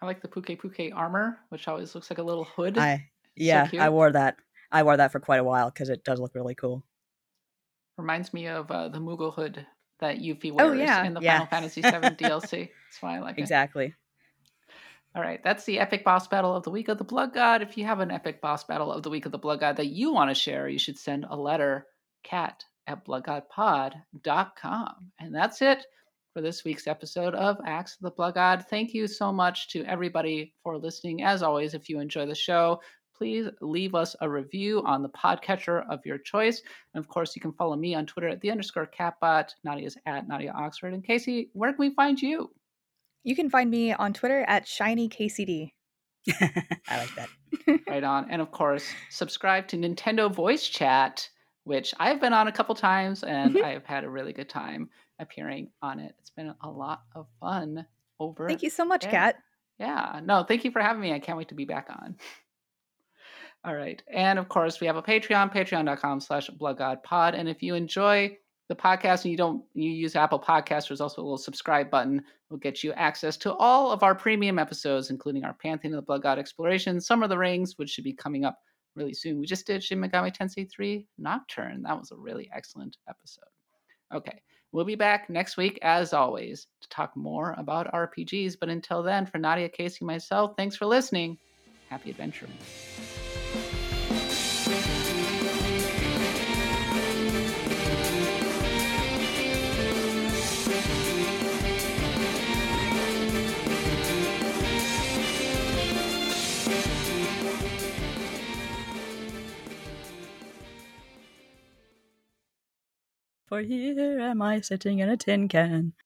Speaker 1: I like the Pukei-Pukei armor, which always looks like a little hood.
Speaker 2: I (laughs) yeah, I wore that. I wore that for quite a while because it does look really cool.
Speaker 1: Reminds me of uh, the Moogle hood that Yuffie wears
Speaker 3: Oh, yeah.
Speaker 1: in the
Speaker 2: Yeah.
Speaker 1: Final Fantasy (laughs) VII DLC. That's why I like it.
Speaker 2: Exactly.
Speaker 1: All right, that's the epic boss battle of the week of the Blood God. If you have an epic boss battle of the week of the Blood God that you want to share, you should send a letter, cat at bloodgodpod.com. And that's it for this week's episode of Axe of the Blood God. Thank you so much to everybody for listening. As always, if you enjoy the show, please leave us a review on the podcatcher of your choice. And of course, you can follow me on Twitter at the underscore catbot. Nadia's at Nadia Oxford. And Casey, where can we find you?
Speaker 3: You can find me on Twitter at ShinyKCD.
Speaker 2: I like that. (laughs)
Speaker 1: right on. And of course, subscribe to Nintendo Voice Chat, which I've been on a couple times and
Speaker 3: Mhm.
Speaker 1: I've had a really good time appearing on it. It's been a lot of fun over.
Speaker 3: Thank you so much. Kat.
Speaker 1: Yeah, no, thank you for having me. I can't wait to be back on. (laughs) All right. And of course, we have a Patreon, patreon.com slash bloodgodpod. And if you enjoy the podcast and you don't you use Apple Podcasts, there's also a little subscribe button. Will get you access to all of our premium episodes, including our Pantheon of the Blood God exploration, Some of the Rings, which should be coming up really soon. We just did Shin Megami Tensei 3 Nocturne. That was a really excellent episode. Okay. We'll be back next week, as always, to talk more about RPGs. But until then, for Nadia, Casey, myself, thanks for listening. Happy adventuring.
Speaker 2: For here am I sitting in a tin can.